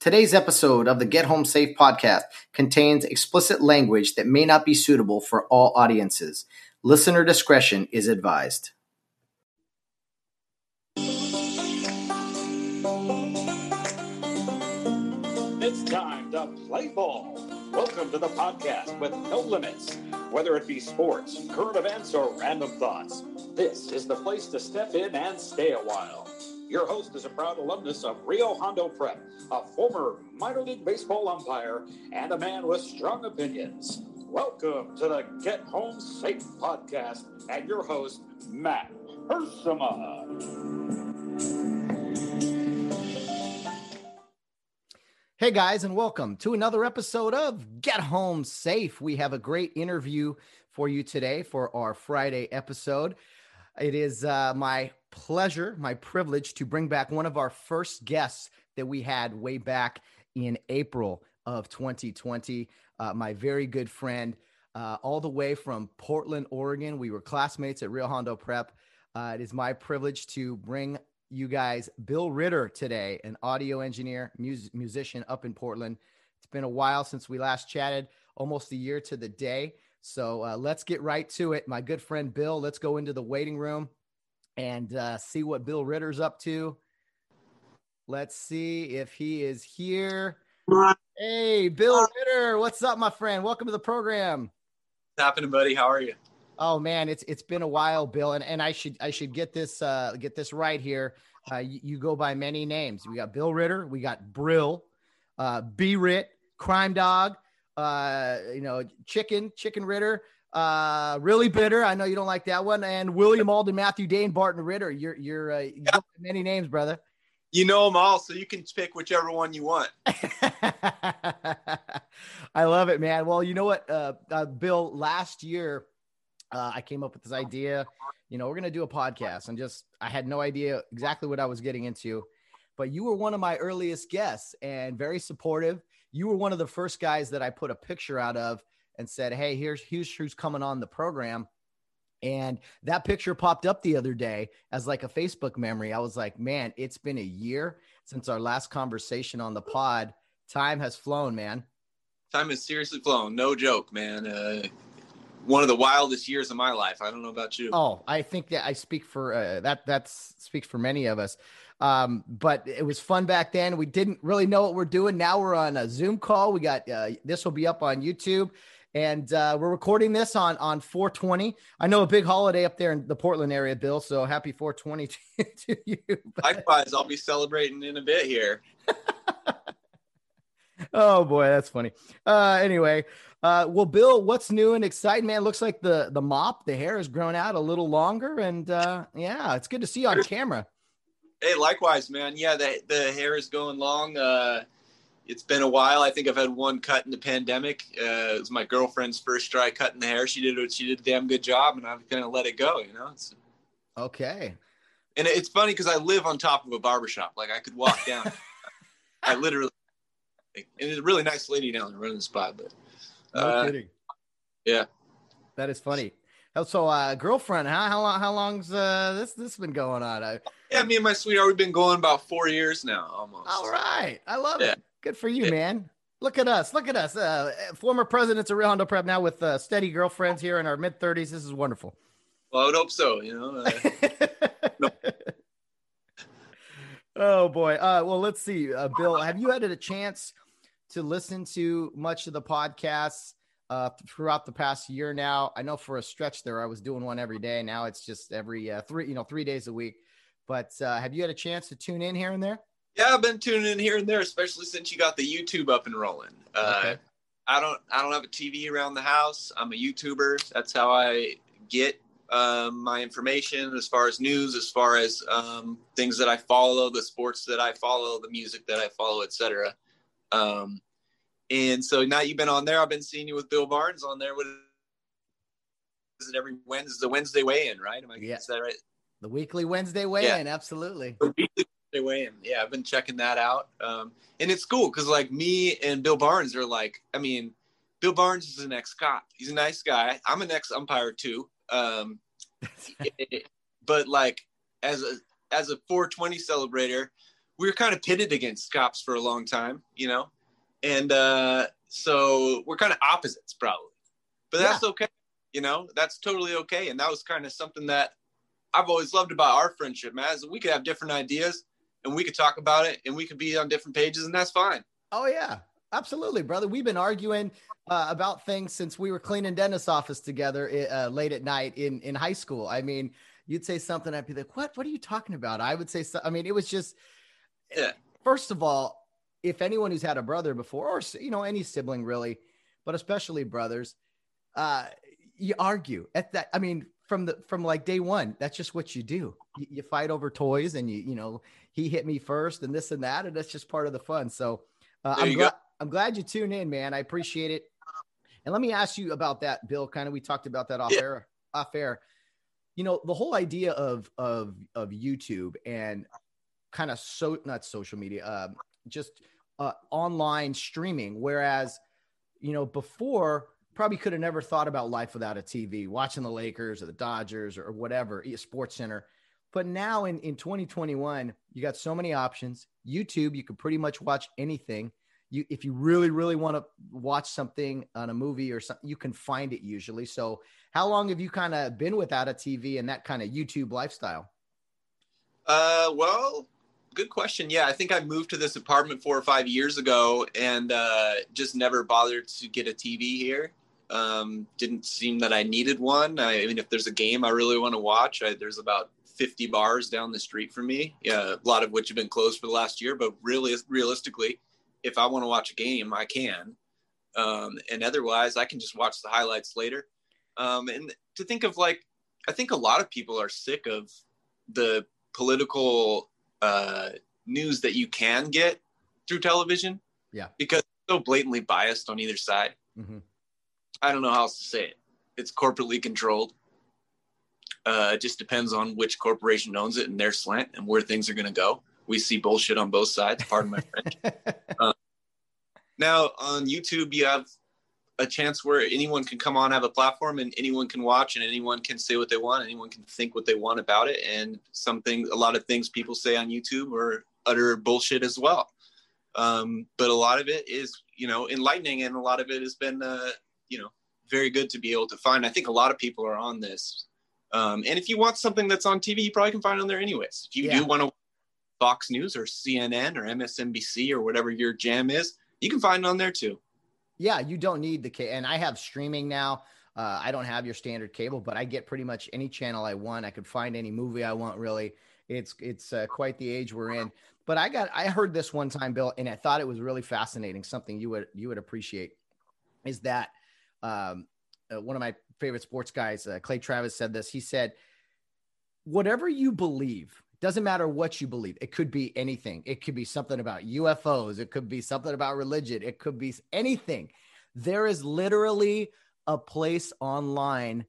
Today's episode of the Get Home Safe podcast contains explicit language that may not be suitable for all audiences. Listener discretion is advised. It's time to play ball. Welcome to the podcast with no limits. Whether it be sports, current events, or random thoughts, this is the place to step in and stay a while. Your host is a proud alumnus of Rio Hondo Prep, a former minor league baseball umpire, and a man with strong opinions. Welcome to the Get Home Safe podcast and your host, Matt Hersema. Hey guys, and welcome to another episode of Get Home Safe. We have a great interview for you today for our Friday episode. It is uh, my pleasure, my privilege to bring back one of our first guests that we had way back in April of 2020. Uh, my very good friend, uh, all the way from Portland, Oregon. We were classmates at Rio Hondo Prep. Uh, it is my privilege to bring you guys Bill Ritter today, an audio engineer, mus- musician up in Portland. It's been a while since we last chatted, almost a year to the day. So uh, let's get right to it. My good friend Bill, let's go into the waiting room and uh, see what Bill Ritter's up to. Let's see if he is here. Hey, Bill Ritter, what's up, my friend? Welcome to the program. What's happening, buddy? How are you? Oh man, it's it's been a while, Bill, and, and I should I should get this uh, get this right here. Uh, you, you, go by many names. We got Bill Ritter, we got Brill, uh, B Rit, Crime Dog, uh, you know, Chicken Chicken Ritter, uh, really bitter. I know you don't like that one, and William Alden, Matthew Dane, Barton Ritter. You're you're uh, yeah. many names, brother. You know them all, so you can pick whichever one you want. I love it, man. Well, you know what, uh, uh, Bill? Last year uh, I came up with this idea. You know, we're to do a podcast and just, I had no idea exactly what I was getting into, but you were one of my earliest guests and very supportive. You were one of the first guys that I put a picture out of and said, Hey, here's, here's who's coming on the program. And that picture popped up the other day as like a Facebook memory. I was like, man, it's been a year since our last conversation on the pod. Time has flown, man. Time has seriously flown. No joke, man. Uh, one of the wildest years of my life. I don't know about you. Oh, I think that I speak for uh, that. That speaks for many of us. Um, but it was fun back then. We didn't really know what we're doing. Now we're on a Zoom call. We got uh, this will be up on YouTube, and uh, we're recording this on on 420. I know a big holiday up there in the Portland area, Bill. So happy 420 to, to you. But... Likewise, I'll be celebrating in a bit here. oh boy, that's funny. Uh, anyway, uh, well, Bill, what's new and exciting, man? Looks like the the mop, the hair has grown out a little longer, and uh, yeah, it's good to see you on camera. Hey, likewise, man. Yeah, the the hair is going long. Uh, it's been a while. I think I've had one cut in the pandemic. Uh, it was my girlfriend's first try cutting the hair. She did it. she did a damn good job, and I'm gonna let it go. You know. It's, okay. And it's funny because I live on top of a barbershop. Like I could walk down. I literally, and it's a really nice lady down there running the spot, but. No uh, kidding. Yeah. That is funny. So, uh, girlfriend, how how long how long's uh, this this been going on? I, yeah, me and my sweetheart, we've been going about four years now, almost. All right, I love yeah. it. Good for you, yeah. man. Look at us. Look at us. Uh, former presidents of Rio Hondo Prep now with uh, steady girlfriends here in our mid thirties. This is wonderful. Well, I would hope so. You know. Uh, no. Oh boy. Uh, well, let's see, uh, Bill. Have you had a chance? to listen to much of the podcasts uh, throughout the past year now. I know for a stretch there, I was doing one every day. Now it's just every uh, three, you know, three days a week. But uh, have you had a chance to tune in here and there? Yeah, I've been tuning in here and there, especially since you got the YouTube up and rolling. Uh, okay. I don't, I don't have a TV around the house. I'm a YouTuber. That's how I get um, my information as far as news, as far as um, things that I follow, the sports that I follow, the music that I follow, etc. Um, and so now you've been on there. I've been seeing you with Bill Barnes on there. What is it every Wednesday? The Wednesday weigh-in, right? Am I yeah. is that right? The weekly Wednesday weigh-in, yeah. absolutely. The weekly Wednesday weigh-in. Yeah, I've been checking that out. Um, and it's cool because like me and Bill Barnes are like, I mean, Bill Barnes is an ex-cop. He's a nice guy. I'm an ex-umpire too. Um, but like as a as a 420 celebrator, we were kind of pitted against cops for a long time, you know, and uh, so we're kind of opposites probably, but that's yeah. okay. You know, that's totally okay. And that was kind of something that I've always loved about our friendship, man. Is we could have different ideas and we could talk about it and we could be on different pages and that's fine. Oh yeah, absolutely, brother. We've been arguing uh, about things since we were cleaning dentist office together uh, late at night in in high school. I mean, you'd say something, I'd be like, "What? What are you talking about?" I would say, so, I mean, it was just. Yeah. First of all, if anyone who's had a brother before, or you know, any sibling really, but especially brothers, uh, you argue at that. I mean, from the from like day one, that's just what you do. You, you fight over toys, and you you know, he hit me first, and this and that, and that's just part of the fun. So, uh, I'm glad I'm glad you tuned in, man. I appreciate it. And let me ask you about that, Bill. Kind of, we talked about that off yeah. air. Off air. You know, the whole idea of of of YouTube and kind of so not social media, uh, just uh, online streaming. Whereas, you know, before probably could have never thought about life without a TV, watching the Lakers or the Dodgers or whatever, Sports Center. But now in, in 2021, you got so many options. YouTube, you can pretty much watch anything. You, if you really, really want to watch something on a movie or something, you can find it usually. So, how long have you kind of been without a TV and that kind of YouTube lifestyle? Uh, well, good question. Yeah, I think I moved to this apartment four or five years ago and uh, just never bothered to get a TV here. Um, didn't seem that I needed one. I, I, mean, if there's a game I really want to watch, I, there's about 50 bars down the street from me. Yeah, a lot of which have been closed for the last year. But really, realistically, if I want to watch a game, I can. Um, and otherwise, I can just watch the highlights later. Um, and to think of like, I think a lot of people are sick of the political uh, news that you can get through television. Yeah. Because it's so blatantly biased on either side. Mm-hmm. I don't know how else to say it. It's corporately controlled. Uh, it just depends on which corporation owns it and their slant and where things are going to go. We see bullshit on both sides. Pardon my French. uh, now on YouTube, you have a chance where anyone can come on, have a platform, and anyone can watch, and anyone can say what they want, anyone can think what they want about it. And something, a lot of things people say on YouTube are utter bullshit as well. Um, but a lot of it is, you know, enlightening, and a lot of it has been, uh, you know, very good to be able to find. I think a lot of people are on this. Um, and if you want something that's on TV, you probably can find it on there anyways. If you yeah. do want to Fox News or CNN or MSNBC or whatever your jam is, you can find it on there too. Yeah, you don't need the cable. And I have streaming now. Uh, I don't have your standard cable, but I get pretty much any channel I want. I could find any movie I want. Really, it's it's uh, quite the age we're in. But I got I heard this one time, Bill, and I thought it was really fascinating. Something you would you would appreciate is that um, uh, one of my favorite sports guys, uh, Clay Travis, said this. He said, "Whatever you believe, doesn't matter what you believe. It could be anything. It could be something about UFOs. It could be something about religion. It could be anything. There is literally a place online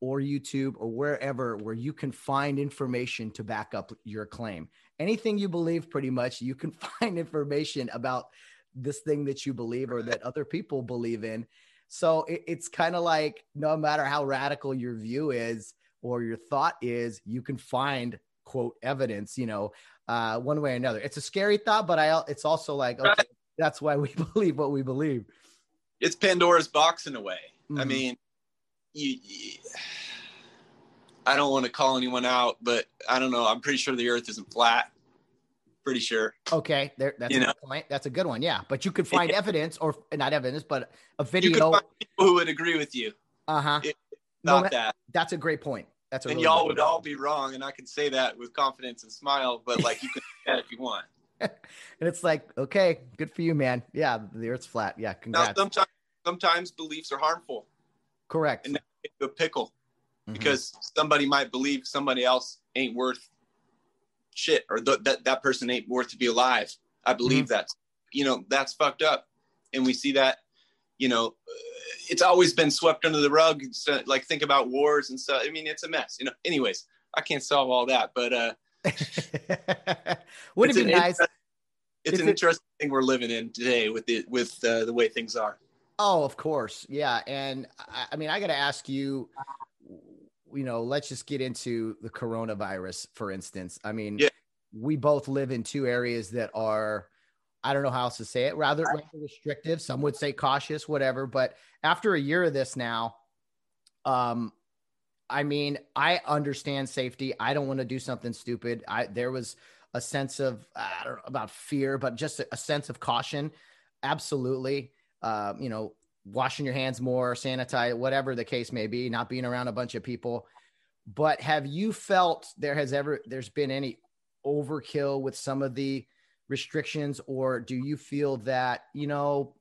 or YouTube or wherever where you can find information to back up your claim. Anything you believe, pretty much, you can find information about this thing that you believe or that other people believe in. So it, it's kind of like no matter how radical your view is or your thought is, you can find quote evidence, you know, uh, one way or another. It's a scary thought, but I it's also like okay, right. that's why we believe what we believe. It's Pandora's box in a way. Mm-hmm. I mean, you, you, I don't want to call anyone out, but I don't know. I'm pretty sure the Earth isn't flat. Pretty sure. Okay, there. That's you a know? point. That's a good one. Yeah, but you could find evidence, or not evidence, but a video. You could find people who would agree with you. Uh huh. Not no, that. That's a great point. That's and really y'all would all be wrong, and I can say that with confidence and smile. But like you can say that if you want. and it's like, okay, good for you, man. Yeah, the Earth's flat. Yeah, congrats. Now, sometimes, sometimes beliefs are harmful. Correct. And a pickle mm-hmm. because somebody might believe somebody else ain't worth shit, or th- that that person ain't worth to be alive. I believe mm-hmm. that. You know, that's fucked up, and we see that. You know, it's always been swept under the rug. So, like think about wars and stuff. I mean, it's a mess. You know. Anyways, I can't solve all that, but uh, would it be nice? It's an it, interesting thing we're living in today with the with uh, the way things are. Oh, of course, yeah. And I, I mean, I got to ask you. You know, let's just get into the coronavirus, for instance. I mean, yeah. we both live in two areas that are I don't know how else to say it, rather, rather restrictive. Some would say cautious, whatever. But after a year of this now, um, I mean, I understand safety. I don't want to do something stupid. I there was a sense of I don't know about fear, but just a, a sense of caution. Absolutely. Uh, you know, washing your hands more, sanitize, whatever the case may be, not being around a bunch of people. But have you felt there has ever there's been any overkill with some of the restrictions, or do you feel that you know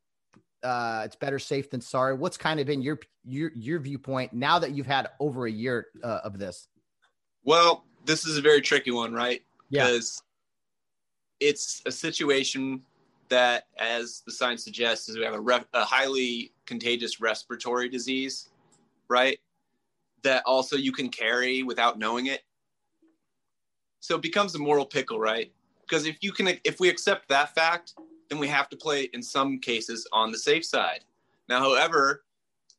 uh, it's better safe than sorry? What's kind of been your your your viewpoint now that you've had over a year uh, of this? Well, this is a very tricky one, right? Because yeah. it's a situation that, as the science suggests, is we have a, a highly contagious respiratory disease, right? That also you can carry without knowing it. So it becomes a moral pickle, right? Because if you can, if we accept that fact, then we have to play in some cases on the safe side. Now, however,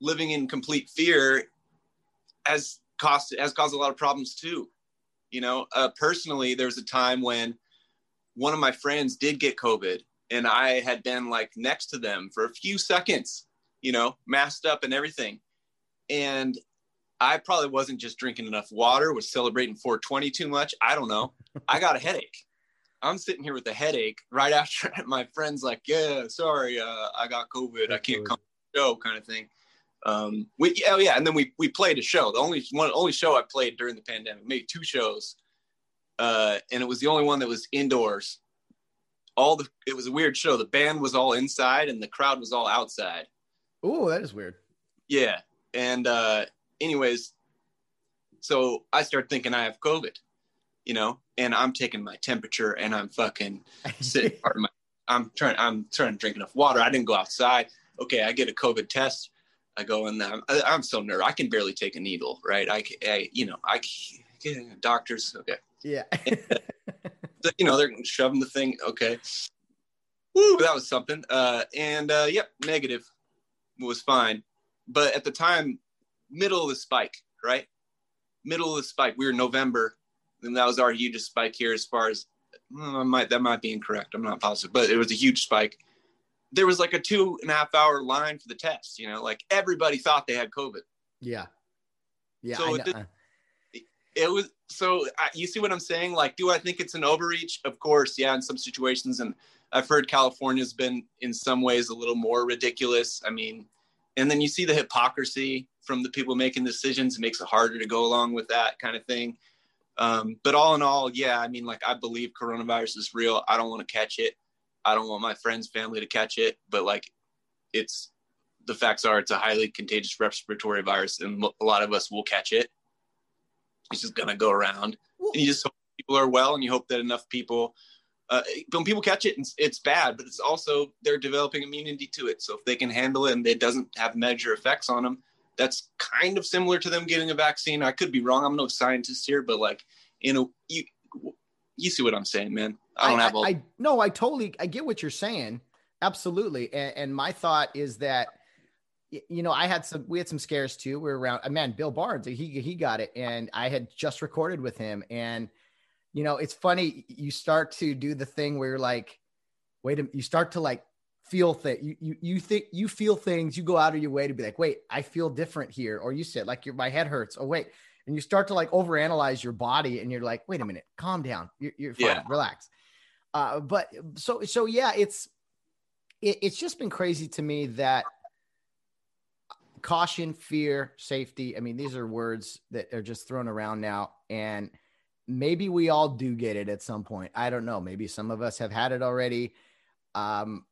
living in complete fear has cost has caused a lot of problems too. You know, uh, personally, there was a time when one of my friends did get COVID, and I had been like next to them for a few seconds, you know, masked up and everything, and I probably wasn't just drinking enough water, was celebrating 420 too much. I don't know. I got a headache. I'm sitting here with a headache right after my friend's like, yeah, sorry, uh, I got COVID. I can't come to the show kind of thing. Um, we, oh yeah. And then we, we played a show. The only one, only show I played during the pandemic, made two shows. Uh, and it was the only one that was indoors. All the, it was a weird show. The band was all inside and the crowd was all outside. Oh, that is weird. Yeah. And, uh, anyways, so I start thinking I have COVID, you know, and I'm taking my temperature and I'm fucking sitting. my, I'm trying. I'm trying to drink enough water. I didn't go outside. Okay, I get a COVID test. I go in there. I'm, I'm so nervous. I can barely take a needle. Right. I, I you know, I doctors. Okay. Yeah. you know, they're shoving the thing. Okay. Woo, that was something. Uh, and uh, yep, negative was fine. But at the time, middle of the spike, right? Middle of the spike. We were November and that was our hugest spike here as far as well, might that might be incorrect. I'm not positive, but it was a huge spike. There was like a two and a half hour line for the test. You know, like everybody thought they had COVID. Yeah, yeah. So it, it, was so. you see what I'm saying? Like, do I think it's an overreach? Of course, yeah. In some situations, and I've heard California's been in some ways a little more ridiculous. I mean, and then you see the hypocrisy from the people making decisions. It makes it harder to go along with that kind of thing. Um, but all in all, yeah, I mean, like I believe coronavirus is real. I don't want to catch it. I don't want my friends, family to catch it. But like, it's the facts are it's a highly contagious respiratory virus, and a lot of us will catch it. It's just gonna go around, and you just hope people are well, and you hope that enough people. Uh, when people catch it, it's, it's bad, but it's also they're developing immunity to it. So if they can handle it and it doesn't have major effects on them, that's kind of similar to them getting a vaccine. I could be wrong. I'm no scientist here, but like, you know, you you see what I'm saying, man. I don't I, have all. I, no, I totally I get what you're saying. Absolutely. And, and my thought is that you know, I had some, we had some scares too. We were around, uh, man, Bill Barnes, he, he got it. And I had just recorded with him. And, you know, it's funny. You start to do the thing where you're like, wait, a, you start to like feel that you, you you think you feel things you go out of your way to be like wait i feel different here or you said like your my head hurts oh wait and you start to like overanalyze your body and you're like wait a minute calm down you're, you're fine yeah. relax uh, but so so yeah it's it, it's just been crazy to me that caution fear safety i mean these are words that are just thrown around now and maybe we all do get it at some point i don't know maybe some of us have had it already um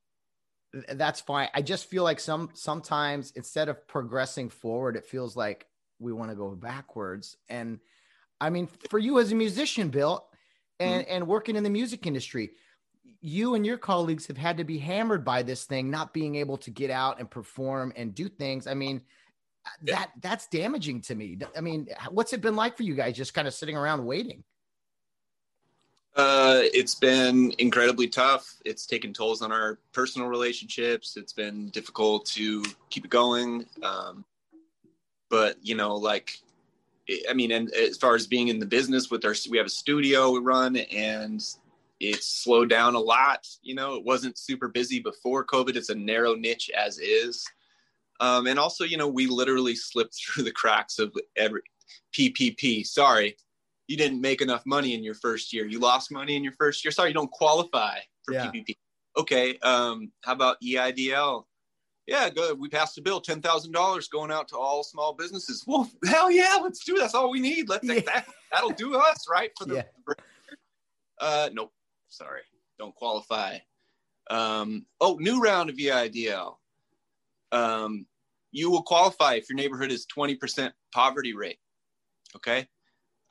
that's fine. I just feel like some sometimes instead of progressing forward, it feels like we want to go backwards. And I mean, for you as a musician, Bill, and mm-hmm. and working in the music industry, you and your colleagues have had to be hammered by this thing, not being able to get out and perform and do things. I mean, yeah. that that's damaging to me. I mean, what's it been like for you guys just kind of sitting around waiting? Uh, it's been incredibly tough. It's taken tolls on our personal relationships. It's been difficult to keep it going. Um, but you know, like I mean, and as far as being in the business with our, we have a studio we run and it's slowed down a lot. You know, it wasn't super busy before COVID. It's a narrow niche as is. Um, and also, you know, we literally slipped through the cracks of every PPP. Sorry, you didn't make enough money in your first year. You lost money in your first year. Sorry, you don't qualify for yeah. PPP. Okay. Um, how about EIDL? Yeah, good. We passed a bill, ten thousand dollars going out to all small businesses. Well, hell yeah, let's do. It. That's all we need. Let's yeah. that. That'll do us right for the. Yeah. Uh, nope. Sorry, don't qualify. Um, oh, new round of EIDL. Um, you will qualify if your neighborhood is twenty percent poverty rate. Okay,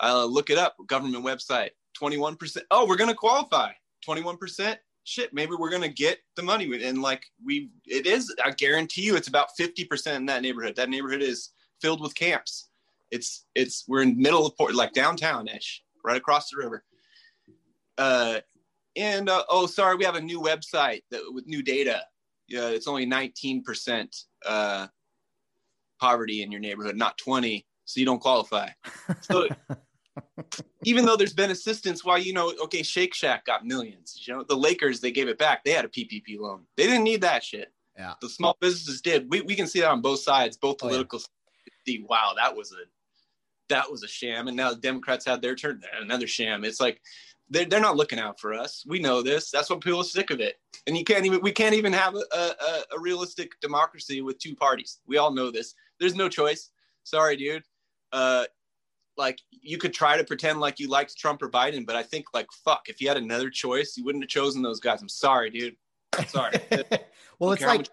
uh, look it up. Government website. Twenty one percent. Oh, we're gonna qualify. Twenty one percent shit, maybe we're gonna get the money. And like we, it is. I guarantee you, it's about fifty percent in that neighborhood. That neighborhood is filled with camps. It's it's we're in middle of port, like downtown ish, right across the river. Uh, and uh, oh, sorry, we have a new website that with new data. Yeah, it's only nineteen percent uh, poverty in your neighborhood, not twenty, so you don't qualify. So even though there's been assistance, why you know, okay, Shake Shack got millions. You know, the Lakers they gave it back. They had a PPP loan. They didn't need that shit. Yeah, the small businesses did. We we can see that on both sides, both political. Oh, yeah. Wow, that was a that was a sham, and now the Democrats had their turn. Another sham. It's like they're, they're not looking out for us. We know this. That's what people are sick of it. And you can't even we can't even have a, a, a realistic democracy with two parties. We all know this. There's no choice. Sorry, dude. Uh, like you could try to pretend like you liked Trump or Biden, but I think like fuck, if you had another choice, you wouldn't have chosen those guys. I'm sorry, dude. I'm sorry. well, it's like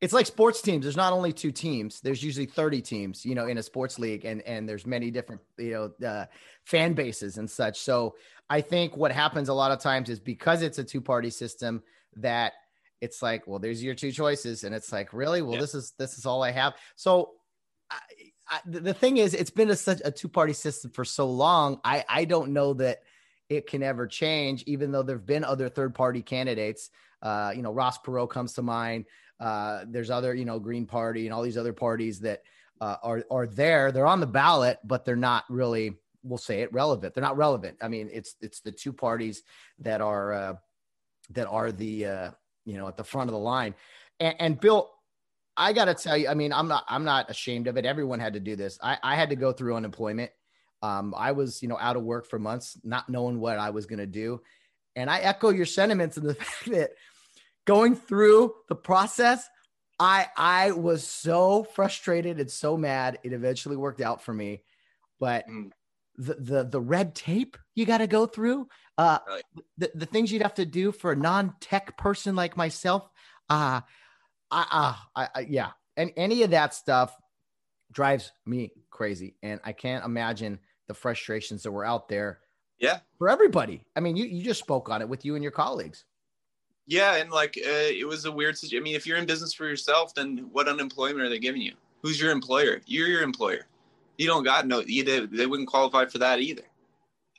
it's like sports teams. There's not only two teams. There's usually 30 teams, you know, in a sports league, and and there's many different you know uh, fan bases and such. So I think what happens a lot of times is because it's a two party system that it's like, well, there's your two choices, and it's like, really, well, yeah. this is this is all I have. So I, the thing is, it's been a, such a two party system for so long. I, I don't know that it can ever change, even though there have been other third party candidates. Uh, you know, Ross Perot comes to mind. Uh, there's other, you know, Green Party and all these other parties that uh, are are there. They're on the ballot, but they're not really. We'll say it relevant. They're not relevant. I mean, it's it's the two parties that are uh, that are the uh, you know at the front of the line. And, and Bill, I got to tell you, I mean, I'm not, I'm not ashamed of it. Everyone had to do this. I, I had to go through unemployment. Um, I was, you know, out of work for months, not knowing what I was going to do. And I echo your sentiments in the fact that going through the process, I, I was so frustrated and so mad. It eventually worked out for me, but mm. The, the, the red tape you got to go through, uh, right. the, the things you'd have to do for a non-tech person like myself, uh, I, uh, I, I, yeah, and any of that stuff drives me crazy, and I can't imagine the frustrations that were out there. Yeah, for everybody. I mean, you you just spoke on it with you and your colleagues. Yeah, and like uh, it was a weird situation. I mean, if you're in business for yourself, then what unemployment are they giving you? Who's your employer? You're your employer. You don't got no. You did, they wouldn't qualify for that either.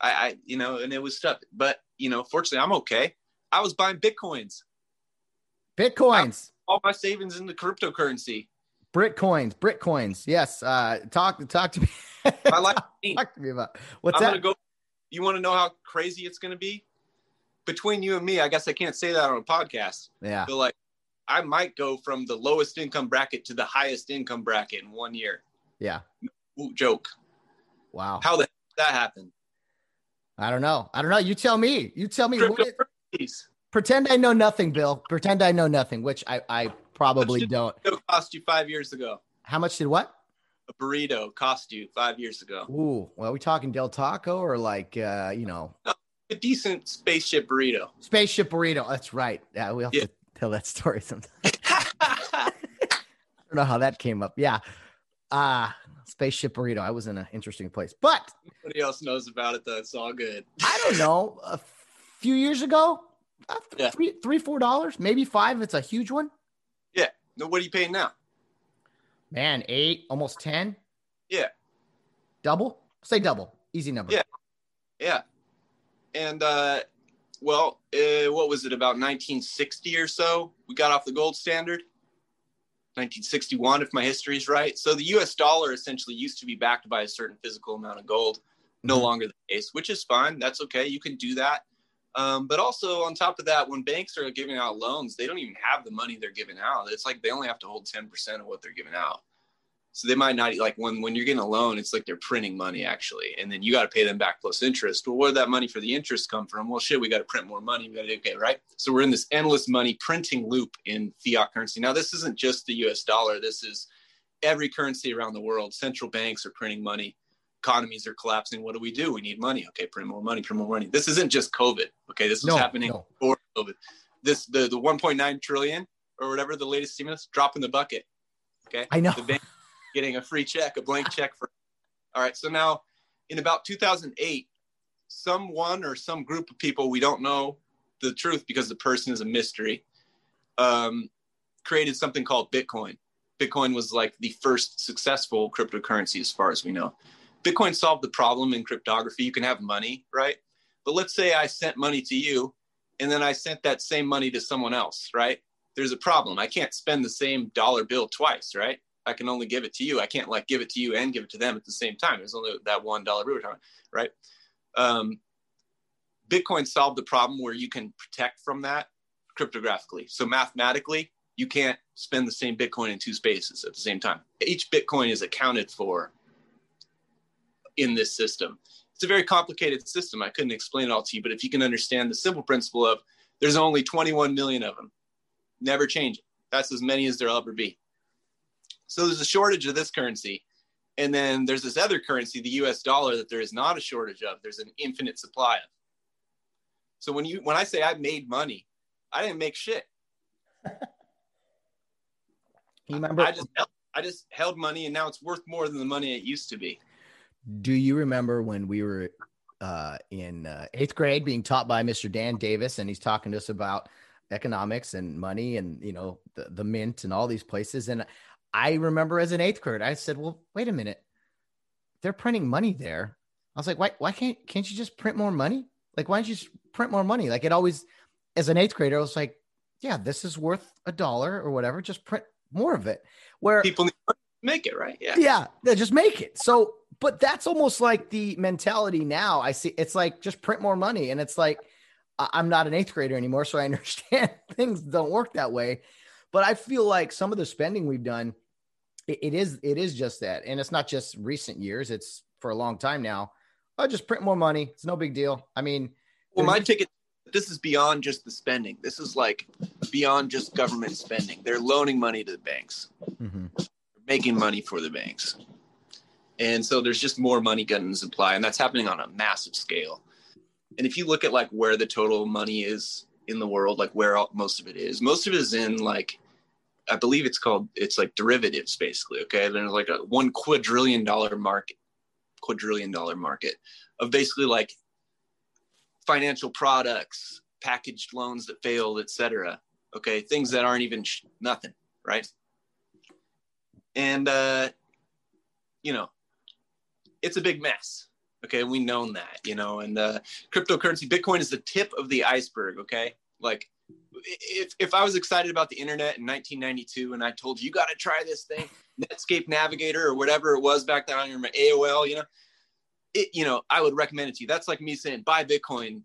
I, I, you know, and it was tough. But you know, fortunately, I'm okay. I was buying bitcoins. Bitcoins all my savings in the cryptocurrency. Britcoins, Britcoins. Yes. Uh, talk talk to me. I like talk to me about what's I'm that? Gonna go, you want to know how crazy it's going to be? Between you and me, I guess I can't say that on a podcast. Yeah. But like, I might go from the lowest income bracket to the highest income bracket in one year. Yeah. Joke. Wow. How the that happened? I don't know. I don't know. You tell me. You tell me. Pretend I know nothing, Bill. Pretend I know nothing, which I, I probably don't. It cost you five years ago. How much did what? A burrito cost you five years ago. Ooh, well, are we talking Del Taco or like, uh, you know, a decent spaceship burrito? Spaceship burrito. That's right. Yeah, we have yeah. to tell that story sometime. I don't know how that came up. Yeah. Uh spaceship burrito. I was in an interesting place, but nobody else knows about it though. It's all good. I don't know. A few years ago, uh, yeah. three, three, four dollars, maybe five. It's a huge one. Yeah. No, what are you paying now? Man, eight, almost ten. Yeah. Double. Say double. Easy number. Yeah. Yeah. And uh, well, uh, what was it about 1960 or so? We got off the gold standard. 1961, if my history is right. So the US dollar essentially used to be backed by a certain physical amount of gold. No mm-hmm. longer the case, which is fine. That's okay. You can do that. Um, but also on top of that, when banks are giving out loans, they don't even have the money they're giving out. It's like they only have to hold 10% of what they're giving out. So they might not like when when you're getting a loan, it's like they're printing money actually, and then you got to pay them back plus interest. Well, where did that money for the interest come from? Well, shit, we got to print more money. We got to okay, right? So we're in this endless money printing loop in fiat currency. Now, this isn't just the U.S. dollar. This is every currency around the world. Central banks are printing money. Economies are collapsing. What do we do? We need money. Okay, print more money. Print more money. This isn't just COVID. Okay, this is no, happening no. before COVID. This the the 1.9 trillion or whatever the latest stimulus drop in the bucket. Okay, I know. The bank getting a free check, a blank check for. All right. So now in about 2008, someone or some group of people, we don't know the truth because the person is a mystery, um, created something called Bitcoin. Bitcoin was like the first successful cryptocurrency as far as we know. Bitcoin solved the problem in cryptography. You can have money, right? But let's say I sent money to you and then I sent that same money to someone else, right? There's a problem. I can't spend the same dollar bill twice, right? I can only give it to you. I can't like give it to you and give it to them at the same time. There's only that one dollar on right? Um, Bitcoin solved the problem where you can protect from that cryptographically. So mathematically, you can't spend the same Bitcoin in two spaces at the same time. Each Bitcoin is accounted for in this system. It's a very complicated system. I couldn't explain it all to you, but if you can understand the simple principle of there's only 21 million of them, never change it. That's as many as there'll ever be. So there's a shortage of this currency. And then there's this other currency, the US dollar, that there is not a shortage of. There's an infinite supply of. So when you when I say I made money, I didn't make shit. you remember? I just held, I just held money, and now it's worth more than the money it used to be. Do you remember when we were uh, in uh, eighth grade being taught by Mr. Dan Davis, and he's talking to us about economics and money and you know the, the mint and all these places and I remember as an eighth grader, I said, "Well, wait a minute, they're printing money there." I was like, "Why? Why can't can't you just print more money? Like, why don't you just print more money?" Like it always, as an eighth grader, I was like, "Yeah, this is worth a dollar or whatever. Just print more of it." Where people make it right, yeah, yeah, they just make it. So, but that's almost like the mentality now. I see it's like just print more money, and it's like I'm not an eighth grader anymore, so I understand things don't work that way. But I feel like some of the spending we've done it, it is it is just that, and it's not just recent years; it's for a long time now. I just print more money. It's no big deal. I mean, well, my ticket. This is beyond just the spending. This is like beyond just government spending. They're loaning money to the banks, mm-hmm. making money for the banks, and so there's just more money getting supply, and that's happening on a massive scale. And if you look at like where the total money is in the world, like where all, most of it is, most of it is in like I believe it's called it's like derivatives basically. Okay, there's like a one quadrillion dollar market, quadrillion dollar market of basically like financial products, packaged loans that failed, etc. Okay, things that aren't even sh- nothing, right? And uh, you know, it's a big mess. Okay, we known that, you know, and uh, cryptocurrency, Bitcoin is the tip of the iceberg. Okay, like if, if I was excited about the internet in 1992 and I told you, you got to try this thing, Netscape Navigator or whatever it was back then on your AOL, you know, it, you know, I would recommend it to you. That's like me saying buy Bitcoin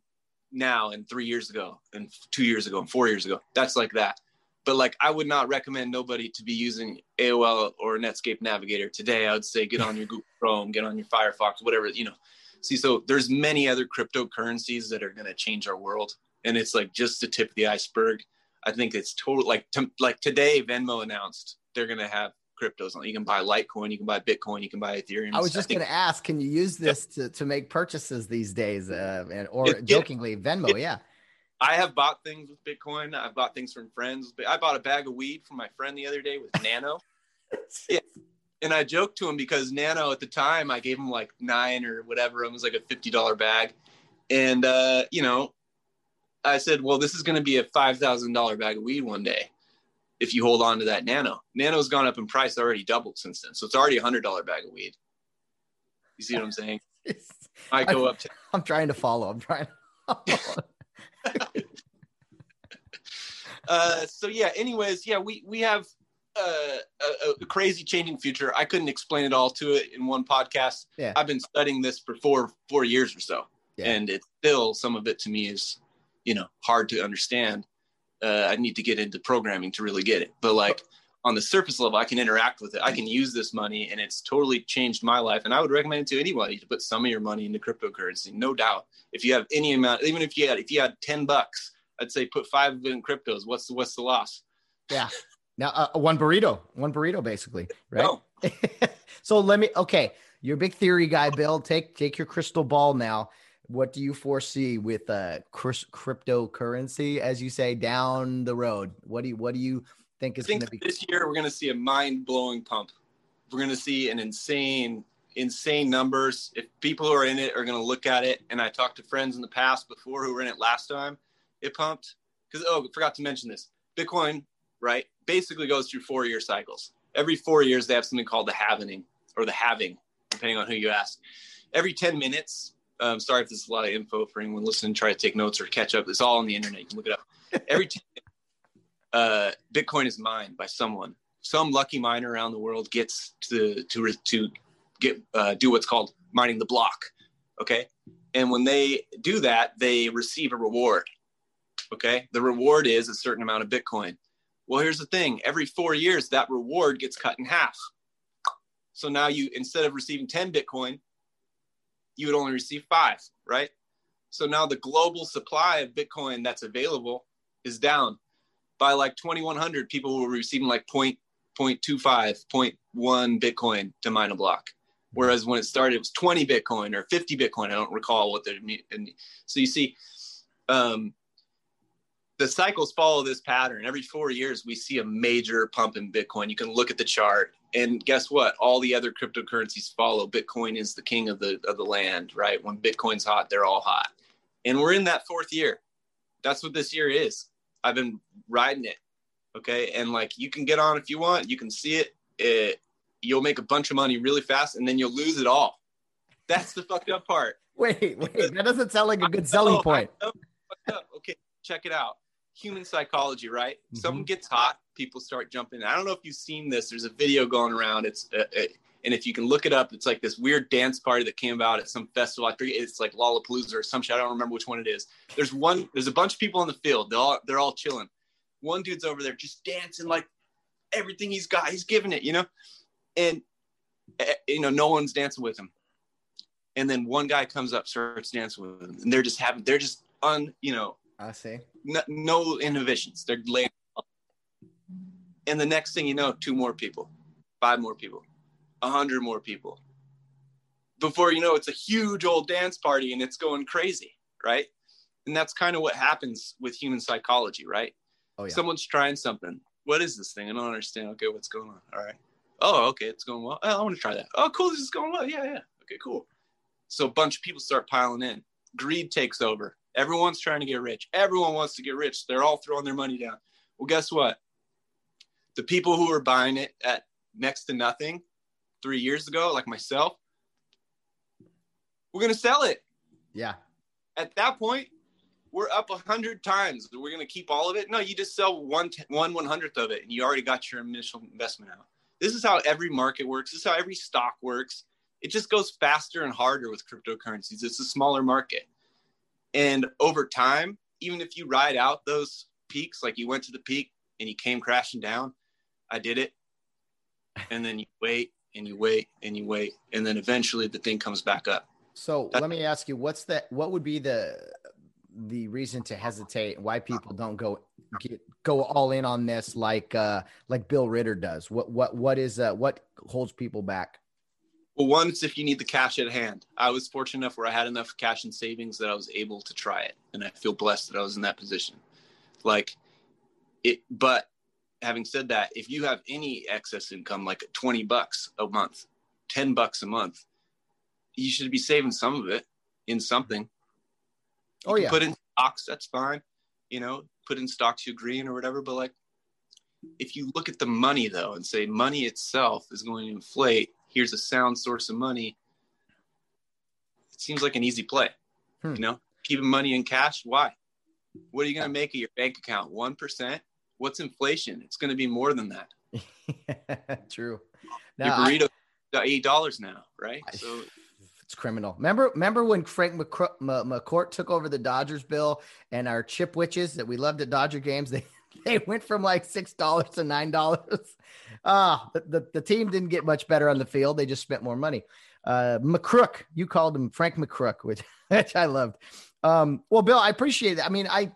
now and three years ago and two years ago and four years ago. That's like that. But like, I would not recommend nobody to be using AOL or Netscape Navigator today. I would say get on your Google Chrome, get on your Firefox, whatever, you know. See, so there's many other cryptocurrencies that are going to change our world and it's like just the tip of the iceberg. I think it's total like to, like today Venmo announced they're gonna have cryptos. You can buy Litecoin, you can buy Bitcoin, you can buy Ethereum. I was just going to ask, can you use this yeah. to, to make purchases these days? Uh, and or it, jokingly, it, Venmo, it, yeah. I have bought things with Bitcoin. I've bought things from friends. I bought a bag of weed from my friend the other day with Nano. yeah. And I joked to him because Nano at the time I gave him like nine or whatever. It was like a fifty dollar bag, and uh, you know I said, well, this is going to be a $5,000 bag of weed one day if you hold on to that nano. Nano's gone up in price already doubled since then. So it's already a $100 bag of weed. You see what I'm saying? I go up to. I'm trying to follow. I'm trying. uh, so yeah. Anyways, yeah, we we have a, a, a, crazy changing future. I couldn't explain it all to it in one podcast. Yeah. I've been studying this for four four years or so, yeah. and it's still some of it to me is, you know, hard to understand. Uh, I need to get into programming to really get it. But like on the surface level, I can interact with it. I can use this money, and it's totally changed my life. And I would recommend it to anybody to put some of your money into cryptocurrency, no doubt. If you have any amount, even if you had if you had ten bucks, I'd say put five of it in cryptos. What's the what's the loss? Yeah. Now, uh, one burrito, one burrito, basically, right? No. so let me. Okay, you're a big theory guy, Bill. Take take your crystal ball now. What do you foresee with uh, cryptocurrency, as you say, down the road? What do you What do you think is going to be? This year, we're going to see a mind blowing pump. We're going to see an insane, insane numbers. If people who are in it are going to look at it, and I talked to friends in the past before who were in it last time, it pumped. Because oh, forgot to mention this. Bitcoin right, basically goes through four year cycles. Every four years, they have something called the halving or the halving, depending on who you ask. Every 10 minutes, um, sorry if this is a lot of info for anyone listening, try to take notes or catch up. It's all on the internet. You can look it up. Every 10 minutes, uh, Bitcoin is mined by someone. Some lucky miner around the world gets to to to get uh, do what's called mining the block. Okay, and when they do that, they receive a reward. Okay, the reward is a certain amount of Bitcoin. Well, here's the thing every four years, that reward gets cut in half. So now you, instead of receiving 10 Bitcoin, you would only receive five, right? So now the global supply of Bitcoin that's available is down by like 2100 people were receiving like point, 0.25, 0.1 Bitcoin to mine a block. Whereas when it started, it was 20 Bitcoin or 50 Bitcoin. I don't recall what they're. So you see, um, the cycles follow this pattern. Every four years, we see a major pump in Bitcoin. You can look at the chart, and guess what? All the other cryptocurrencies follow. Bitcoin is the king of the of the land, right? When Bitcoin's hot, they're all hot, and we're in that fourth year. That's what this year is. I've been riding it, okay, and like you can get on if you want. You can see it. It you'll make a bunch of money really fast, and then you'll lose it all. That's the fucked up part. Wait, wait, that doesn't sound like a good selling point. Okay, check it out human psychology, right? Mm-hmm. Something gets hot, people start jumping. I don't know if you've seen this. There's a video going around. It's uh, it, uh, and if you can look it up, it's like this weird dance party that came about at some festival. I forget it's like Lollapalooza or some shit. I don't remember which one it is. There's one. There's a bunch of people on the field. They're all they're all chilling. One dude's over there just dancing like everything he's got. He's giving it, you know, and uh, you know no one's dancing with him. And then one guy comes up, starts dancing with him, and they're just having they're just un you know I see. No, no inhibitions. They're laying. And the next thing you know, two more people, five more people, a hundred more people. Before you know, it's a huge old dance party and it's going crazy, right? And that's kind of what happens with human psychology, right? Oh, yeah. Someone's trying something. What is this thing? I don't understand. Okay, what's going on? All right. Oh, okay, it's going well. Oh, I want to try that. Oh, cool. This is going well. Yeah, yeah. Okay, cool. So a bunch of people start piling in. Greed takes over Everyone's trying to get rich. Everyone wants to get rich. They're all throwing their money down. Well, guess what? The people who were buying it at next to nothing three years ago, like myself, we're going to sell it. Yeah. At that point, we're up a hundred times. We're going to keep all of it. No, you just sell one, one one hundredth of it, and you already got your initial investment out. This is how every market works. This is how every stock works. It just goes faster and harder with cryptocurrencies. It's a smaller market. And over time, even if you ride out those peaks, like you went to the peak and you came crashing down, I did it. And then you wait and you wait and you wait. And then eventually the thing comes back up. So That's- let me ask you, what's that? What would be the, the reason to hesitate why people don't go get, go all in on this like uh like Bill Ritter does what what what is uh what holds people back well, one, it's if you need the cash at hand. I was fortunate enough where I had enough cash and savings that I was able to try it. And I feel blessed that I was in that position. Like it, but having said that, if you have any excess income, like 20 bucks a month, 10 bucks a month, you should be saving some of it in something. You oh, yeah. Put in stocks, that's fine. You know, put in stocks you green or whatever. But like, if you look at the money though and say money itself is going to inflate here's a sound source of money it seems like an easy play hmm. you know keeping money in cash why what are you going to make of your bank account 1% what's inflation it's going to be more than that True. Now, Your burrito got eight dollars now, right? So it's criminal. Remember, remember when Frank McCourt took over the Dodgers bill and our Chipwiches that we loved at Dodger games, they, they went from like six dollars to nine dollars. Ah, the, the, the, team didn't get much better on the field. They just spent more money. Uh, McCrook, you called him Frank McCrook, which, which I loved. Um, well, Bill, I appreciate it. I mean, I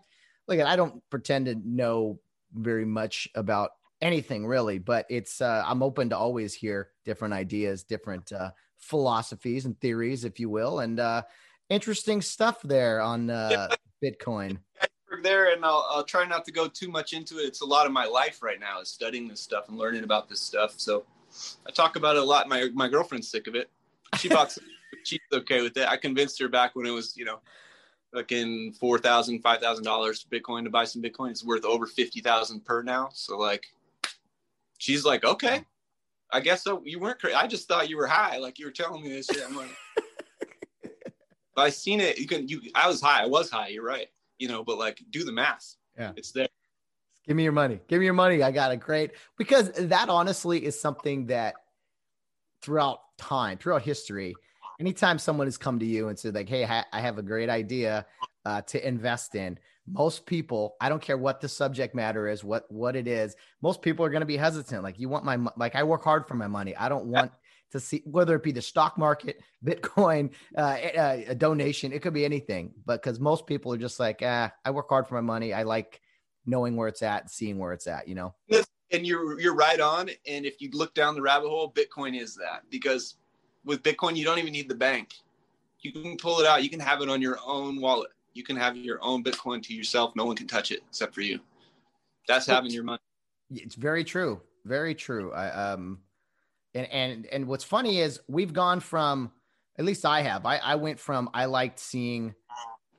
look at I don't pretend to know very much about anything really, but it's uh, I'm open to always hear different ideas, different uh, philosophies and theories, if you will, and uh, interesting stuff there on uh, Bitcoin. There, and I'll, I'll try not to go too much into it. It's a lot of my life right now is studying this stuff and learning about this stuff. So I talk about it a lot. My my girlfriend's sick of it. She bought. She's okay with it. I convinced her back when it was, you know, fucking four thousand, five thousand dollars Bitcoin to buy some Bitcoin. It's worth over fifty thousand per now. So like, she's like, okay, I guess so. You weren't crazy. I just thought you were high, like you were telling me this shit. I'm like, but I seen it. You can. You. I was high. I was high. You're right. You know, but like, do the math. Yeah, it's there. Give me your money. Give me your money. I got a great because that honestly is something that throughout time, throughout history, anytime someone has come to you and said like, "Hey, I have a great idea uh, to invest in," most people i don't care what the subject matter is what what it is most people are going to be hesitant like you want my like i work hard for my money i don't want to see whether it be the stock market bitcoin uh, a, a donation it could be anything but because most people are just like ah i work hard for my money i like knowing where it's at seeing where it's at you know and you're you're right on and if you look down the rabbit hole bitcoin is that because with bitcoin you don't even need the bank you can pull it out you can have it on your own wallet you can have your own Bitcoin to yourself. No one can touch it except for you. That's having your money. It's very true. Very true. I, um, and, and, and what's funny is we've gone from, at least I have, I, I went from, I liked seeing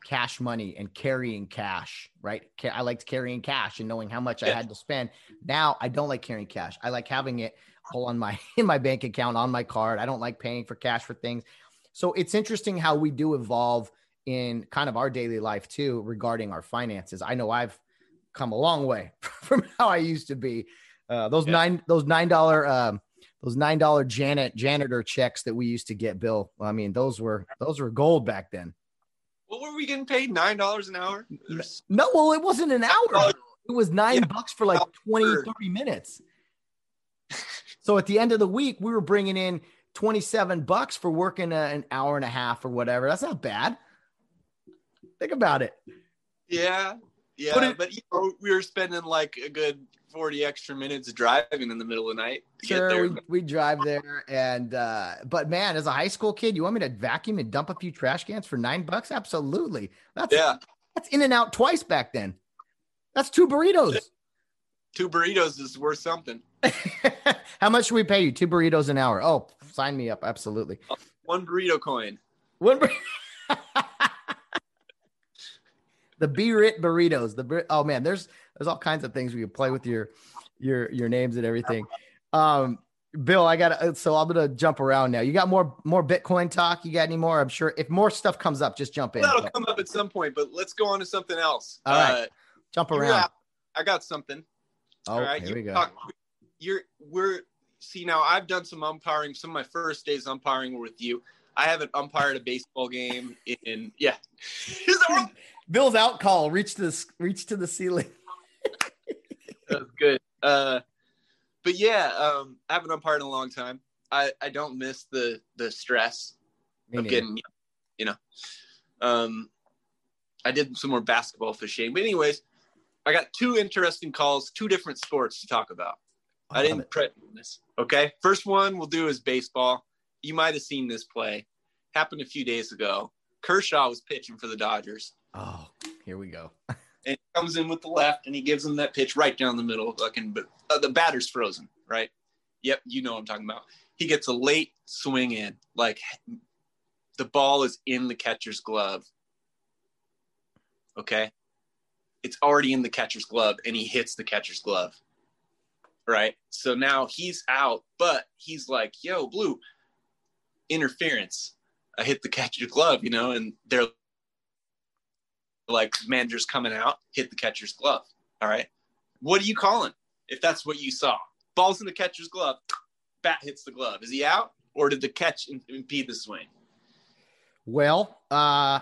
cash money and carrying cash, right? I liked carrying cash and knowing how much. I had to spend. Now I don't like carrying cash. I like having it all on my, in my bank account, on my card. I don't like paying for cash for things. So it's interesting how we do evolve in kind of our daily life too regarding our finances. I know I've come a long way from how I used to be. Uh, those yeah. nine those nine dollar um, those nine dollar janet janitor checks that we used to get, Bill. I mean, those were those were gold back then. What were we getting paid? Nine dollars an hour? No, well, it wasn't an hour. Oh, it was nine yeah. bucks for like 20, 30 minutes. so at the end of the week, we were bringing in 27 bucks for working a, an hour and a half or whatever. That's not bad. Think about it. Yeah, yeah, it, but you know, we were spending like a good 40 extra minutes driving in the middle of the night sure, we, we drive there and uh but man as a high school kid you want me to vacuum and dump a few trash cans for nine bucks? Absolutely. That's yeah. that's In-N-Out twice back then. That's two burritos. Two burritos is worth something. How much should we pay you? Two burritos an hour. Oh sign me up. Absolutely. One burrito coin. One burrito the B-Rit burritos. The oh man, there's there's all kinds of things we can play with your your your names and everything. Um, Bill, I got so I'm gonna jump around now. You got more more Bitcoin talk? You got any more? I'm sure if more stuff comes up, just jump in. That'll come up at some point, but let's go on to something else. All right, uh, jump around. I got something. Oh, all right, here we go. Talk, you're we're see now. I've done some umpiring. Some of my first days umpiring were with you. I haven't umpired a baseball game in yeah. Bill's out call reach to the reach to the ceiling. That's good. Uh, but yeah, um, I haven't umpired in a long time. I, I don't miss the the stress Me of neither. getting, you know. Um, I did some more basketball officiating, but anyways, I got two interesting calls, two different sports to talk about. I, I didn't prep this. Okay, first one we'll do is baseball. You might have seen this play. Happened a few days ago. Kershaw was pitching for the Dodgers. Oh, here we go. and comes in with the left, and he gives him that pitch right down the middle. Fucking, uh, the batter's frozen, right? Yep, you know what I'm talking about. He gets a late swing in, like the ball is in the catcher's glove. Okay, it's already in the catcher's glove, and he hits the catcher's glove. Right, so now he's out, but he's like, "Yo, Blue, interference." I hit the catcher's glove, you know, and they're like managers coming out, hit the catcher's glove. All right. What are you calling if that's what you saw? Ball's in the catcher's glove. Bat hits the glove. Is he out, or did the catch impede the swing? Well, uh,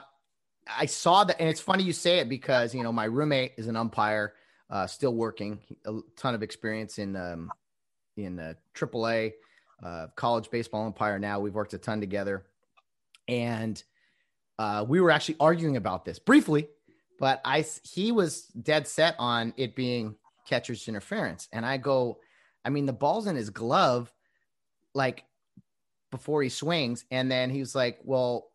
I saw that, and it's funny you say it because you know my roommate is an umpire, uh, still working, a ton of experience in um, in uh, AAA, uh, college baseball umpire. Now we've worked a ton together, and uh, we were actually arguing about this briefly, but I he was dead set on it being catcher's interference, and I go, I mean the ball's in his glove, like before he swings, and then he was like, well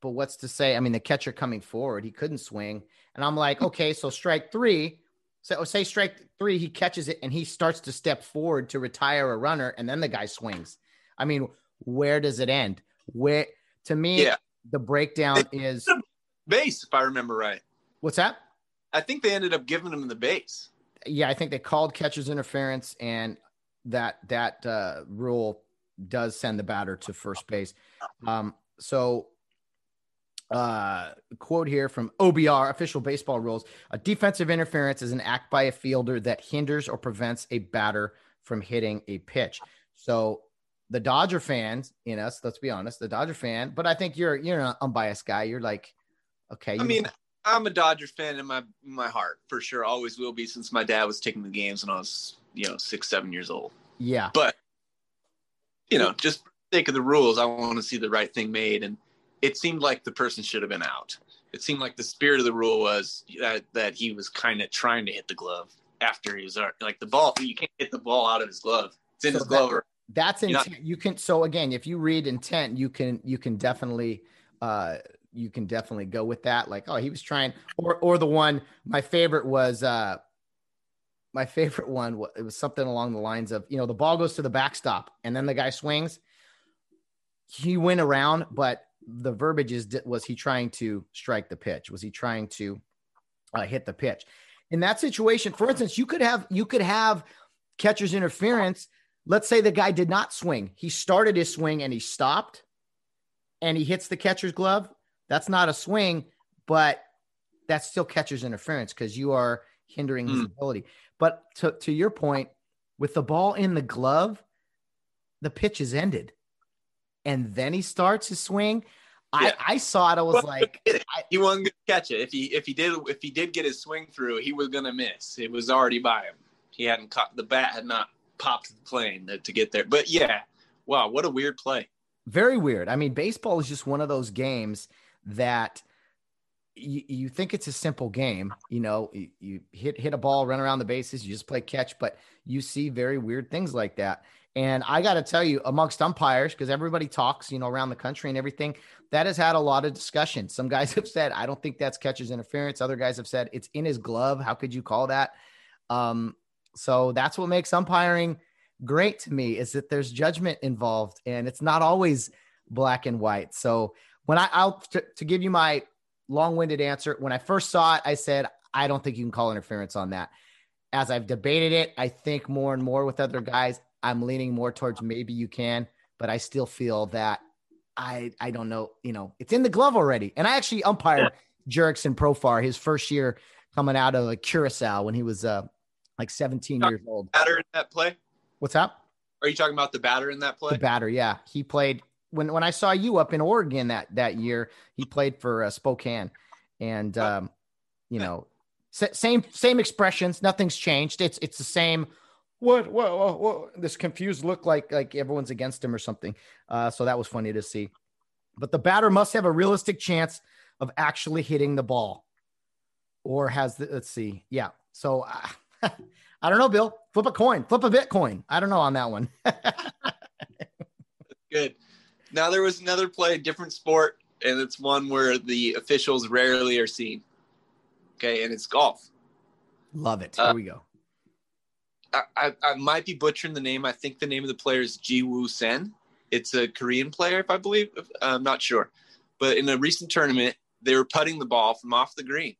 but what's to say? I mean, the catcher coming forward, he couldn't swing. And I'm like, okay, so strike three. So say strike three, he catches it and he starts to step forward to retire a runner, and then the guy swings. I mean, where does it end? Where to me, yeah. The breakdown is base, if I remember right. What's that? I think they ended up giving him the base. Yeah, I think they called catcher's interference, and that that uh, rule does send the batter to first base. Um, so uh, quote here from OBR, official baseball rules. A defensive interference is an act by a fielder that hinders or prevents a batter from hitting a pitch. So the Dodger fans in us, let's be honest, the Dodger fan, but I think you're you're an unbiased guy. You're like, okay. I mean, I'm a Dodger fan in my my heart for sure. Always will be since my dad was taking the games when I was you know six seven years old. Yeah, but you know, just think of the rules. I want to see the right thing made and it seemed like the person should have been out. It seemed like the spirit of the rule was that, that he was kind of trying to hit the glove after he was like the ball. You can't hit the ball out of his glove. It's in so his glove. That, that's intent. Not, you can. So again, if you read intent, you can you can definitely uh you can definitely go with that. Like, oh, he was trying, or or the one. My favorite was uh my favorite one. It was something along the lines of you know the ball goes to the backstop and then the guy swings. He went around, but the verbiage is was he trying to strike the pitch? Was he trying to uh, hit the pitch? In that situation, for instance, you could have you could have catcher's interference. Let's say the guy did not swing. He started his swing and he stopped and he hits the catcher's glove. That's not a swing, but that's still catcher's interference because you are hindering his mm. ability. But to, to your point, with the ball in the glove, the pitch is ended and then he starts his swing. Yeah. I, I saw it. I was well, like, he wasn't gonna catch it. If he if he did if he did get his swing through, he was gonna miss. It was already by him. He hadn't caught the bat had not popped the plane to, get there. But yeah, wow, what a weird play. Very weird. I mean, baseball is just one of those games that you, you think it's a simple game. You know, you, you hit hit a ball, run around the bases, you just play catch, but you see very weird things like that. And I got to tell you, amongst umpires, because everybody talks, you know, around the country and everything, that has had a lot of discussion. Some guys have said, I don't think that's catcher's interference. Other guys have said, it's in his glove. How could you call that? Um, so that's what makes umpiring great to me is that there's judgment involved and it's not always black and white. So when I, I'll to, to give you my long winded answer, when I first saw it, I said, I don't think you can call interference on that. As I've debated it, I think more and more with other guys, I'm leaning more towards maybe you can, but I still feel that I I don't know, you know, it's in the glove already. And I actually umpired Jurickson Profar his first year coming out of Curacao when he was uh like 17 years old. Batter in that play? What's up? Are you talking about the batter in that play? The batter, yeah. He played when when I saw you up in Oregon that that year. He played for uh, Spokane, and um, you know, same same expressions. Nothing's changed. It's it's the same what, what, what, what, this confused look like like everyone's against him or something. Uh, so that was funny to see. But the batter must have a realistic chance of actually hitting the ball, or has the let's see, yeah. So uh, I don't know, Bill. Flip a coin, flip a Bitcoin. I don't know on that one. Good. Now there was another play, different sport, and it's one where the officials rarely are seen. Okay, and it's golf. Love it. Here uh, we go. I, I, might be butchering the name. I think the name of the player is Ji Woo Sen. It's a Korean player, if I believe. I'm not sure. But in a recent tournament, they were putting the ball from off the green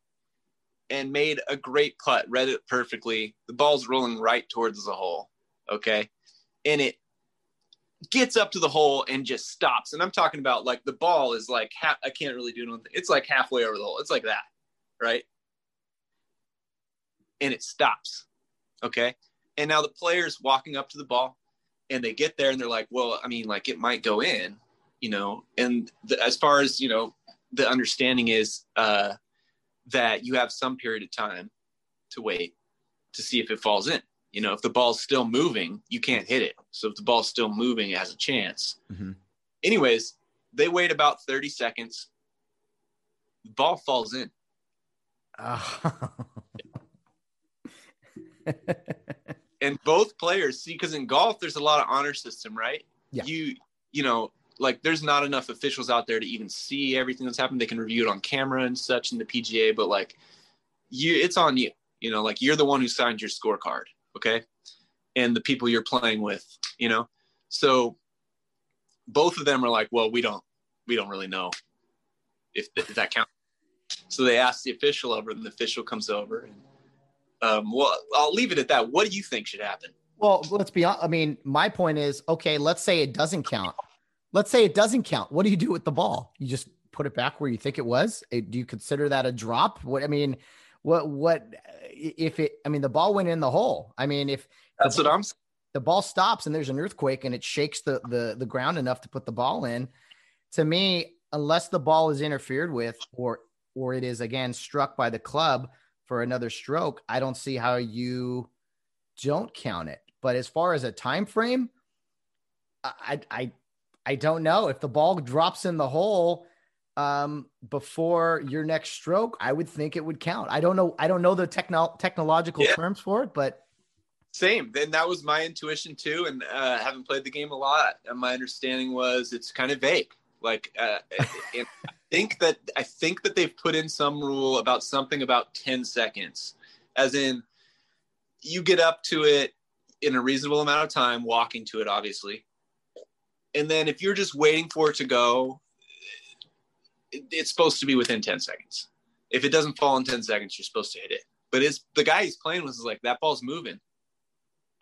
and made a great putt, read it perfectly. The ball's rolling right towards the hole. Okay. And it gets up to the hole and just stops. And I'm talking about like the ball is like, I can't really do anything. It's like halfway over the hole. It's like that. Right. And it stops. Okay And now the players walking up to the ball and they get there and they're like, well, I mean, like it might go in, you know, and the, as far as, you know, the understanding is uh, that you have some period of time to wait to see if it falls in. You know, if the ball's still moving, you can't hit it. So if the ball's still moving, it has a chance. Mm-hmm. Anyways, they wait about 30 seconds. The ball falls in. Oh. and both players see because in golf there's a lot of honor system, right? Yeah. You you know like there's not enough officials out there to even see everything that's happened. They can review it on camera and such in the PGA, but like you, it's on you. You know, like you're the one who signed your scorecard, okay, and the people you're playing with. You know, so both of them are like, well, we don't we don't really know if, if that counts. So they ask the official over, and the official comes over and um, well, I'll leave it at that. What do you think should happen? Well, let's be honest. I mean, my point is okay, let's say it doesn't count. Let's say it doesn't count. What do you do with the ball? You just put it back where you think it was? Eh, do you consider that a drop? What I mean, what what if it I mean the ball went in the hole. I mean, if That's the, what I'm the ball stops and there's an earthquake and it shakes the the the ground enough to put the ball in, to me, unless the ball is interfered with or or it is again struck by the club, for another stroke, I don't see how you don't count it. But as far as a time frame, I I I don't know if the ball drops in the hole um, before your next stroke. I would think it would count. I don't know. I don't know the techno- technological yeah. terms for it, but same. Then that was my intuition too. And uh, having played the game a lot, and my understanding was it's kind of vague. Like, uh, I think that I think that they've put in some rule about something about ten seconds, as in you get up to it in a reasonable amount of time, walking to it, obviously, and then if you're just waiting for it to go, it's supposed to be within ten seconds. If it doesn't fall in ten seconds, you're supposed to hit it. But it's the guy he's playing with is like that ball's moving.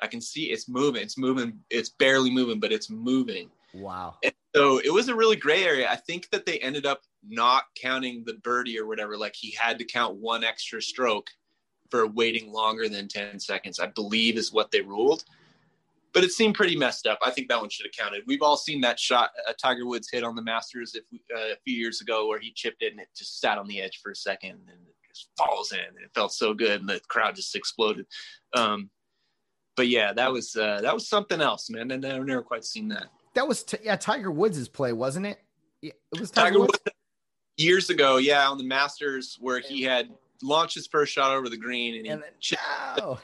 I can see it's moving. It's moving. It's barely moving, but it's moving. Wow. And so it was a really gray area. I think that they ended up not counting the birdie or whatever. Like he had to count one extra stroke for waiting longer than 10 seconds, I believe is what they ruled. But it seemed pretty messed up. I think that one should have counted. We've all seen that shot uh, Tiger Woods hit on the Masters if, uh, a few years ago where he chipped it and it just sat on the edge for a second and it just falls in. And it felt so good and the crowd just exploded. Um, but yeah, that was uh, that was something else, man. And I've never quite seen that that was t- yeah Tiger Woods' play, wasn't it? It was Tiger, Tiger Woods? Woods years ago, yeah, on the Masters where he had launched his first shot over the green and he and then,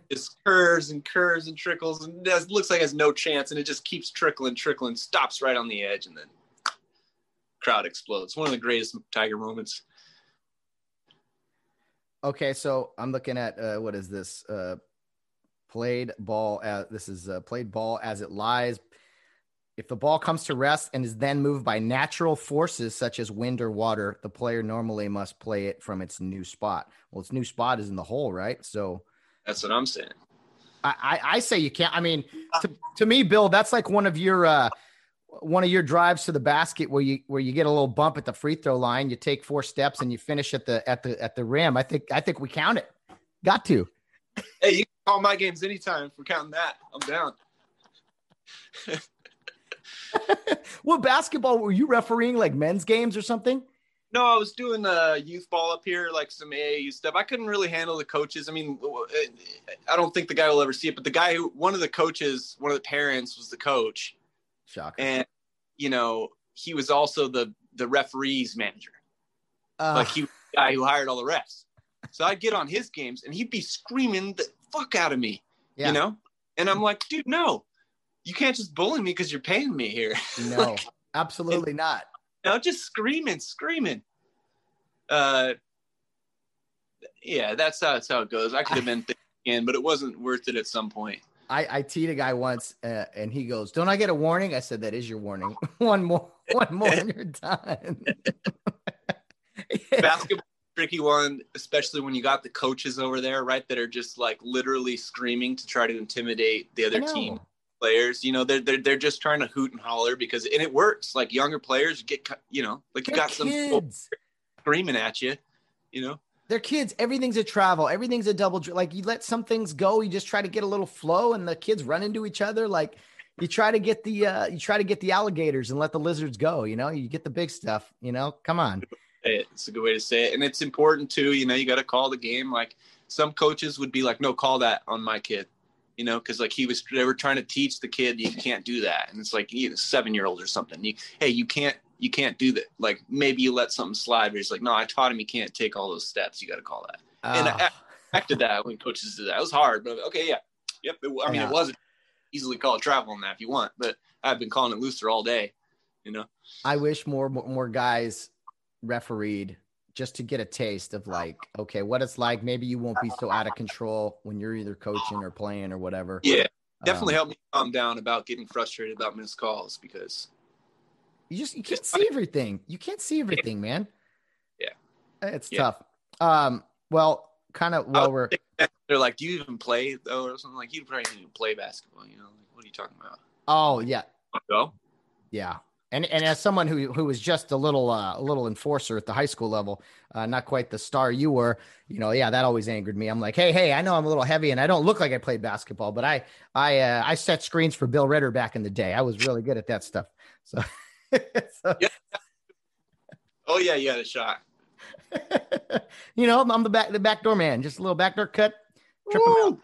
just curves and curves and trickles and it looks like has no chance and it just keeps trickling, trickling, stops right on the edge and then crowd explodes. One of the greatest Tiger moments. Okay, so I'm looking at uh, what is this? Uh, played ball. As, this is uh, played ball as it lies. If the ball comes to rest and is then moved by natural forces such as wind or water, the player normally must play it from its new spot. Well, its new spot is in the hole, right? So that's what I'm saying. I, I, I say you can't. I mean, to, to me, Bill, that's like one of your uh, one of your drives to the basket where you where you get a little bump at the free throw line. You take four steps and you finish at the at the at the rim. I think I think we count it. Got to. Hey, you can call my games anytime for counting that. I'm down. what basketball were you refereeing? Like men's games or something? No, I was doing uh, youth ball up here, like some AAU stuff. I couldn't really handle the coaches. I mean, I don't think the guy will ever see it, but the guy who, one of the coaches, one of the parents was the coach. Shocker. And, you know, he was also the, the referee's manager. Uh, like he was the guy who hired all the refs. So I'd get on his games and he'd be screaming the fuck out of me, yeah. you know? And I'm like, dude, no, you can't just bully me because you're paying me here. No, like, absolutely not. No, just screaming, screaming. Uh, yeah, that's how that's how it goes. I could have been thinking, but it wasn't worth it at some point. I, I teed a guy once, uh, and he goes, "Don't I get a warning?" I said, "That is your warning. one more, one more, and you're done." Basketball tricky one, especially when you got the coaches over there, right, that are just like literally screaming to try to intimidate the other team players. You know, they're they're they're just trying to hoot and holler because and it works. Like younger players get, you know, like you got some screaming at you, you know. They're kids. Everything's a travel. Everything's a double. Like you let some things go. You just try to get a little flow, and the kids run into each other. Like you try to get the uh, you try to get the alligators and let the lizards go. You know, you get the big stuff. You know, come on. It's a good way to say it, and it's important too. You know, you got to call the game. Like some coaches would be like, "No, call that on my kid." You know, because like he was, they were trying to teach the kid you can't do that, and it's like he's a seven year old or something. You, hey, you can't you can't do that. Like maybe you let something slide, but he's like, no, I taught him you can't take all those steps. You got to call that. And I ah. acted that when coaches did that. It was hard, but okay, yeah, yep. It, I mean, yeah. it wasn't easily called travel on that if you want, but I've been calling it looser all day. You know, I wish more more guys refereed just to get a taste of like, okay, what it's like. Maybe you won't be so out of control when you're either coaching or playing or whatever. Yeah, definitely um, helped me calm down about getting frustrated about missed calls because you just you can't see everything. You can't see everything, man. Yeah, it's yeah. tough. Um, well, kind of while we're they're like, do you even play though, or something like you probably even play basketball? You know, like what are you talking about? Oh yeah, go. Yeah, and and as someone who who was just a little uh, a little enforcer at the high school level, uh, not quite the star you were, you know, yeah, that always angered me. I'm like, hey, hey, I know I'm a little heavy and I don't look like I played basketball, but I I uh, I set screens for Bill Ritter back in the day. I was really good at that stuff. So so. yeah. Oh yeah, you had a shot. you know, I'm the back the backdoor man. Just a little backdoor cut. Trip him out.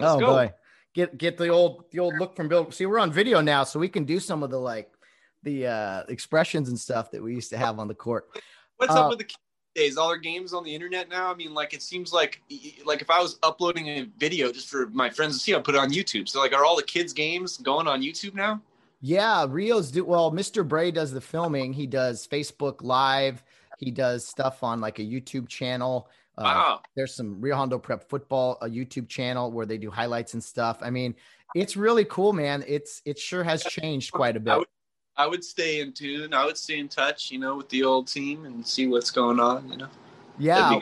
oh go. boy. Get get the old the old look from Bill. See, we're on video now, so we can do some of the like the uh expressions and stuff that we used to have on the court. What's uh, up with the kids' days? All our games on the internet now. I mean, like it seems like like if I was uploading a video just for my friends to see, I'd put it on YouTube. So like, are all the kids' games going on YouTube now? Yeah, Rio's do well. Mr. Bray does the filming. He does Facebook Live. He does stuff on like a YouTube channel. Uh, wow. There's some Rio Hondo Prep Football a YouTube channel where they do highlights and stuff. I mean, it's really cool, man. It's it sure has changed quite a bit. I would, stay in tune. I would stay in touch, you know, with the old team and see what's going on. You know. Yeah.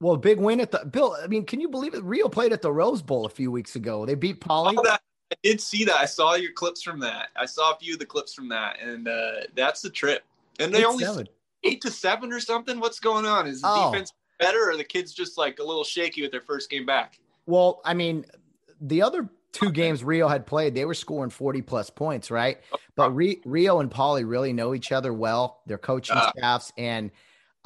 Well, big win at the Bill. I mean, can you believe it? Rio played at the Rose Bowl a few weeks ago. They beat Poly. Oh, I did see that. I saw your clips from that. I saw a few of the clips from that, and uh, that's the trip. And they eight only seven. eight to seven or something. What's going on? Is the oh. defense better, or the kids just like a little shaky with their first game back? Well, I mean, the other two games Rio had played, they were scoring 40 plus points, right? But Rio and Poly really know each other well, their coaching uh, staffs. And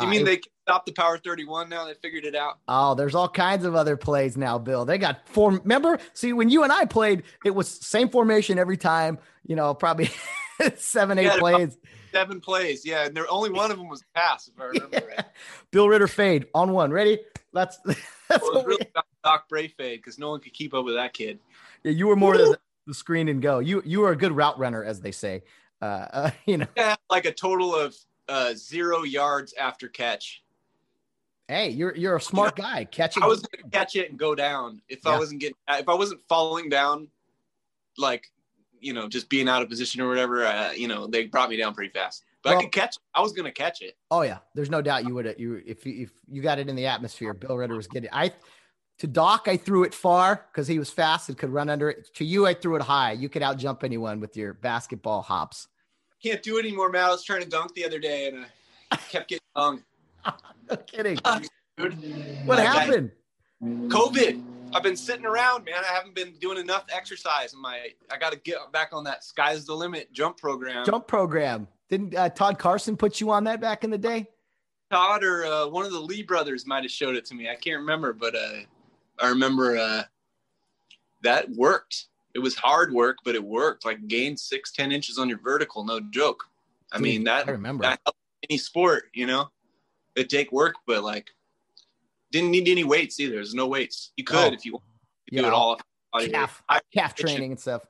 you mean uh, they stopped the power 31 now? They figured it out. Oh, there's all kinds of other plays now, Bill. They got four. Remember, see, when you and I played, it was same formation every time, you know, probably seven, eight plays. Seven plays. Yeah. And there only one of them was pass, if I remember yeah. right. Bill Ritter fade on one. Ready? That's that's well, what really we... Doc Bray fade because no one could keep up with that kid. Yeah, you were more the, the screen and go. You you were a good route runner, as they say. Uh, uh you know, yeah, like a total of uh, zero yards after catch. Hey, you're you're a smart yeah. guy. Catch it. I was gonna catch it and go down if yeah. I wasn't getting if I wasn't falling down, like you know, just being out of position or whatever. Uh, you know, they brought me down pretty fast. But well, I could catch. It. I was gonna catch it. Oh yeah, there's no doubt you would. You if you, if you got it in the atmosphere, Bill Ritter was getting. I to Doc, I threw it far because he was fast and could run under it. To you, I threw it high. You could out jump anyone with your basketball hops. Can't do it anymore, Matt. I was trying to dunk the other day and I kept getting hung. no kidding. Dude. What happened? COVID. I've been sitting around, man. I haven't been doing enough exercise. My I got to get back on that sky's the limit jump program. Jump program. Didn't uh, Todd Carson put you on that back in the day? Todd or uh, one of the Lee brothers might have showed it to me. I can't remember, but uh, I remember uh, that worked. It was hard work, but it worked. Like gained six, ten inches on your vertical, no joke. I Dude, mean that. I remember that any sport, you know, it take work, but like didn't need any weights either. There's no weights. You could oh. if you, you do it all. Calf, calf training and stuff.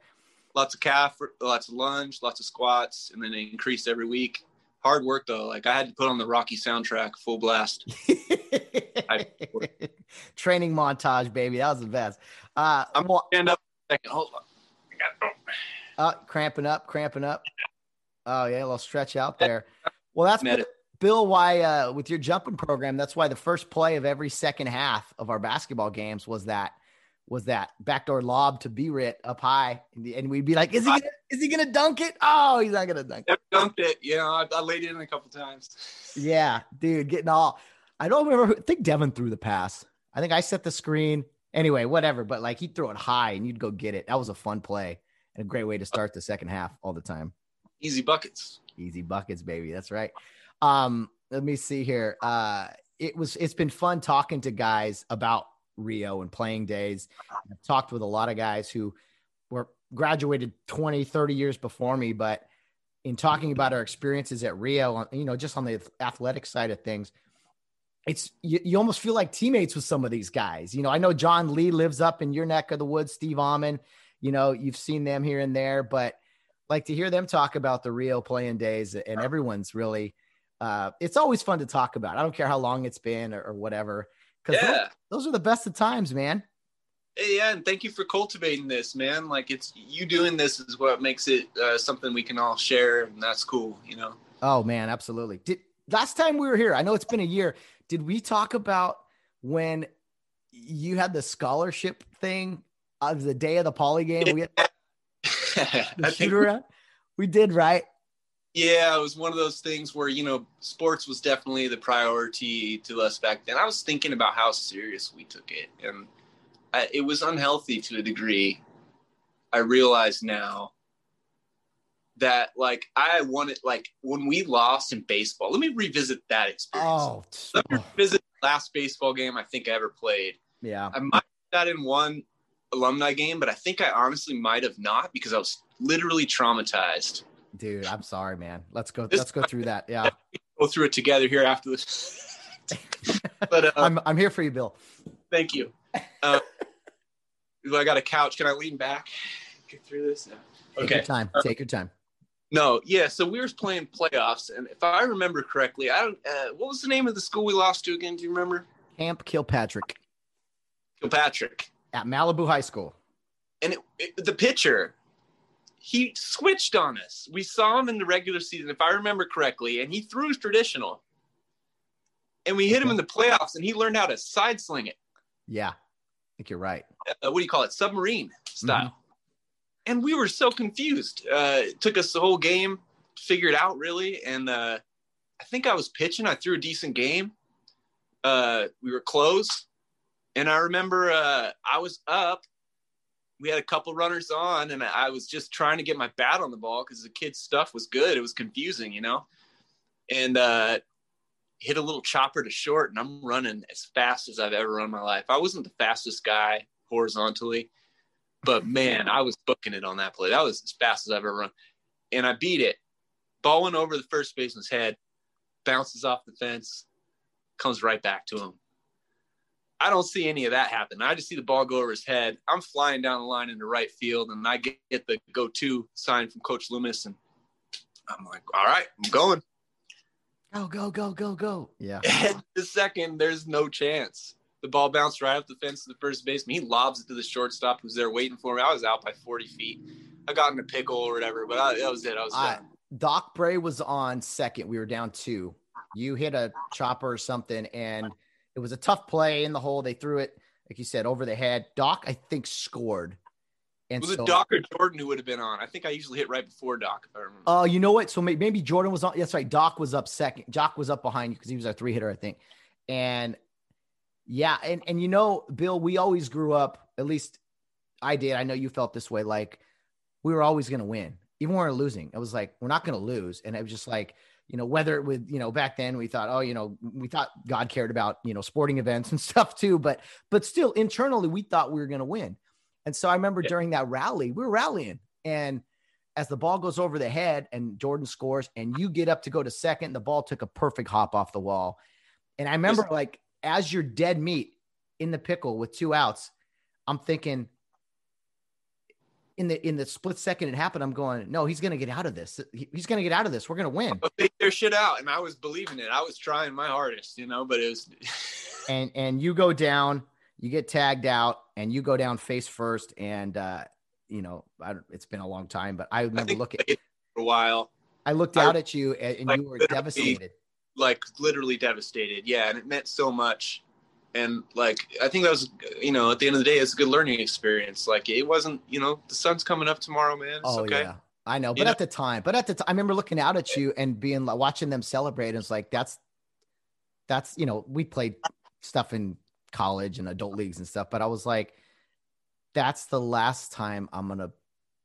Lots of calf, lots of lunge, lots of squats, and then they increased every week. Hard work though. Like I had to put on the Rocky soundtrack full blast. Training montage, baby. That was the best. Uh, I'm gonna stand up second. Hold on. Uh, cramping up, cramping up. Oh yeah, a little stretch out there. Well, that's Bill, why uh, with your jumping program, that's why the first play of every second half of our basketball games was that was that backdoor lob to B-Rit up high, and we'd be like, "Is he gonna, is he gonna dunk it? Oh, he's not gonna dunk it." Dunked it. Yeah, I, I laid it in a couple times. Yeah, dude, getting all I don't remember. I think Devin threw the pass. I think I set the screen. Anyway, whatever. But like he'd throw it high and you'd go get it. That was a fun play and a great way to start the second half all the time. Easy buckets. Easy buckets, baby. That's right. Um, let me see here. Uh, it was it's been fun talking to guys about Rio and playing days. I've talked with a lot of guys who were graduated 20, 30 years before me, but in talking about our experiences at Rio, you know, just on the athletic side of things, it's you, you almost feel like teammates with some of these guys. You know, I know John Lee lives up in your neck of the woods, Steve Almond, you know, you've seen them here and there, but like to hear them talk about the Rio playing days and everyone's really uh, it's always fun to talk about. I don't care how long it's been or, or whatever. Because yeah. those, those, are the best of times, man. Yeah, and thank you for cultivating this, man. Like it's you doing this is what makes it uh, something we can all share, and that's cool, you know. Oh man, absolutely. Did last time we were here? I know it's been a year. Did we talk about when you had the scholarship thing of the day of the poly game? We had the shoot around. We did, right? Yeah, it was one of those things where you know sports was definitely the priority to us back then. I was thinking about how serious we took it, and I, it was unhealthy to a degree. I realize now that like I wanted like when we lost in baseball. Let me revisit that experience. Oh, let me revisit the last baseball game I think I ever played. Yeah, I might have that in one alumni game, but I think I honestly might have not because I was literally traumatized Dude, I'm sorry, man. Let's go. This, let's go through that. Yeah, go through it together here after this. but uh, I'm I'm here for you, Bill. Thank you. Uh, I got a couch. Can I lean back? Get through this. Yeah. Take okay. your time. Take your time. No, yeah. So we were playing playoffs, and if I remember correctly, I don't. Uh, what was the name of the school we lost to again? Do you remember? Camp Kilpatrick. Kilpatrick at Malibu High School. And it, it, the pitcher he switched on us. We saw him in the regular season, if I remember correctly, and he threw his traditional. And we hit him in the playoffs, and he learned how to side sling it. Yeah, I think you're right. Uh, what do you call it? Submarine style. Mm-hmm. And we were so confused. Uh, it took us the whole game to figure it out, really. And uh, I think I was pitching. I threw a decent game. Uh, we were close. And I remember uh, I was up we had a couple runners on, and I was just trying to get my bat on the ball because the kid's stuff was good. It was confusing, you know, and uh, hit a little chopper to short, and I'm running as fast as I've ever run my life. I wasn't the fastest guy horizontally, but man, I was booking it on that play. That was as fast as I've ever run, and I beat it. Ball went over the first baseman's head, bounces off the fence, comes right back to him. I don't see any of that happen. I just see the ball go over his head. I'm flying down the line into right field, and I get, get the go-to sign from Coach Loomis, and I'm like, "All right, I'm going." Go go go go go! Yeah. And the second, there's no chance. The ball bounced right off the fence to the first baseman. He lobs it to the shortstop, who's there waiting for me. I was out by 40 feet. I got in a pickle or whatever, but I, that was it. I was I, Doc Bray was on second. We were down two. You hit a chopper or something, and – it was a tough play in the hole. They threw it, like you said, over the head. Doc, I think, scored. And was so, it Doc or Jordan who would have been on? I think I usually hit right before Doc. If I remember. Oh, uh, you know what? So maybe Jordan was on. That's right. Doc was up second. Doc was up behind you because he was our three hitter, I think. And yeah, and and you know, Bill, we always grew up. At least I did. I know you felt this way. Like we were always going to win, even when we are losing. It was like we're not going to lose, and it was just like you know, whether it would, you know, back then we thought, oh, you know, we thought God cared about, you know, sporting events and stuff too, but but still internally we thought we were going to win. And so I remember yeah. during that rally, we were rallying and as the ball goes over the head and Jordan scores and you get up to go to second, the ball took a perfect hop off the wall. And I remember like as you're dead meat in the pickle with two outs, I'm thinking, in the in the split second it happened, I'm going, no, he's going to get out of this. he's going to get out of this. We're going to win. Figure their shit out, and I was believing it. I was trying my hardest, you know, but it was. and and you go down, you get tagged out, and you go down face first, and uh, you know, I, it's been a long time, but I remember I looking for a while. I looked out I, at you, and, and like, you were devastated. Like literally devastated, yeah, and it meant so much and like I think that was you know at the end of the day it's a good learning experience. Like it wasn't you know the sun's coming up tomorrow, man. It's oh okay. yeah, I know. But you at know? the time, but at the time, I remember looking out at you and being like watching them celebrate. And it's like that's that's you know we played stuff in college and adult leagues and stuff, but I was like, that's the last time I'm gonna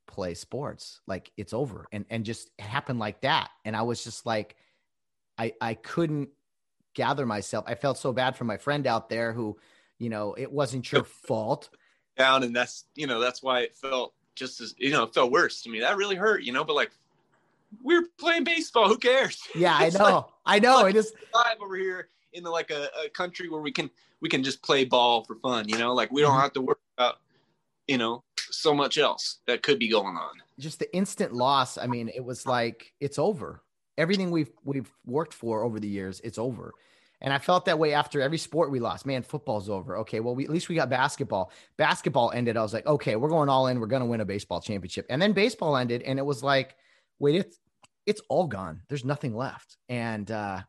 play sports. Like it's over, and and just it happened like that, and I was just like, I I couldn't gather myself. I felt so bad for my friend out there who, you know, it wasn't your fault. Down, and that's you know that's why it felt just as you know it felt worse to me. That really hurt, you know. But like we are playing baseball. Who cares? Yeah, I know. Like, I know. Like, it is live over here in the, like a, a, country where we can we can just play ball for fun. You know, like we don't mm-hmm. have to worry about you know so much else that could be going on. Just the instant loss. I mean, it was like it's over. Everything we've we've worked for over the years, it's over. And I felt that way after every sport we lost. Man, football's over. Okay, well, we, at least we got basketball. Basketball ended. I was like, okay, we're going all in. We're going to win a baseball championship. And then baseball ended, and it was like, wait, it's it's all gone. There's nothing left. And uh,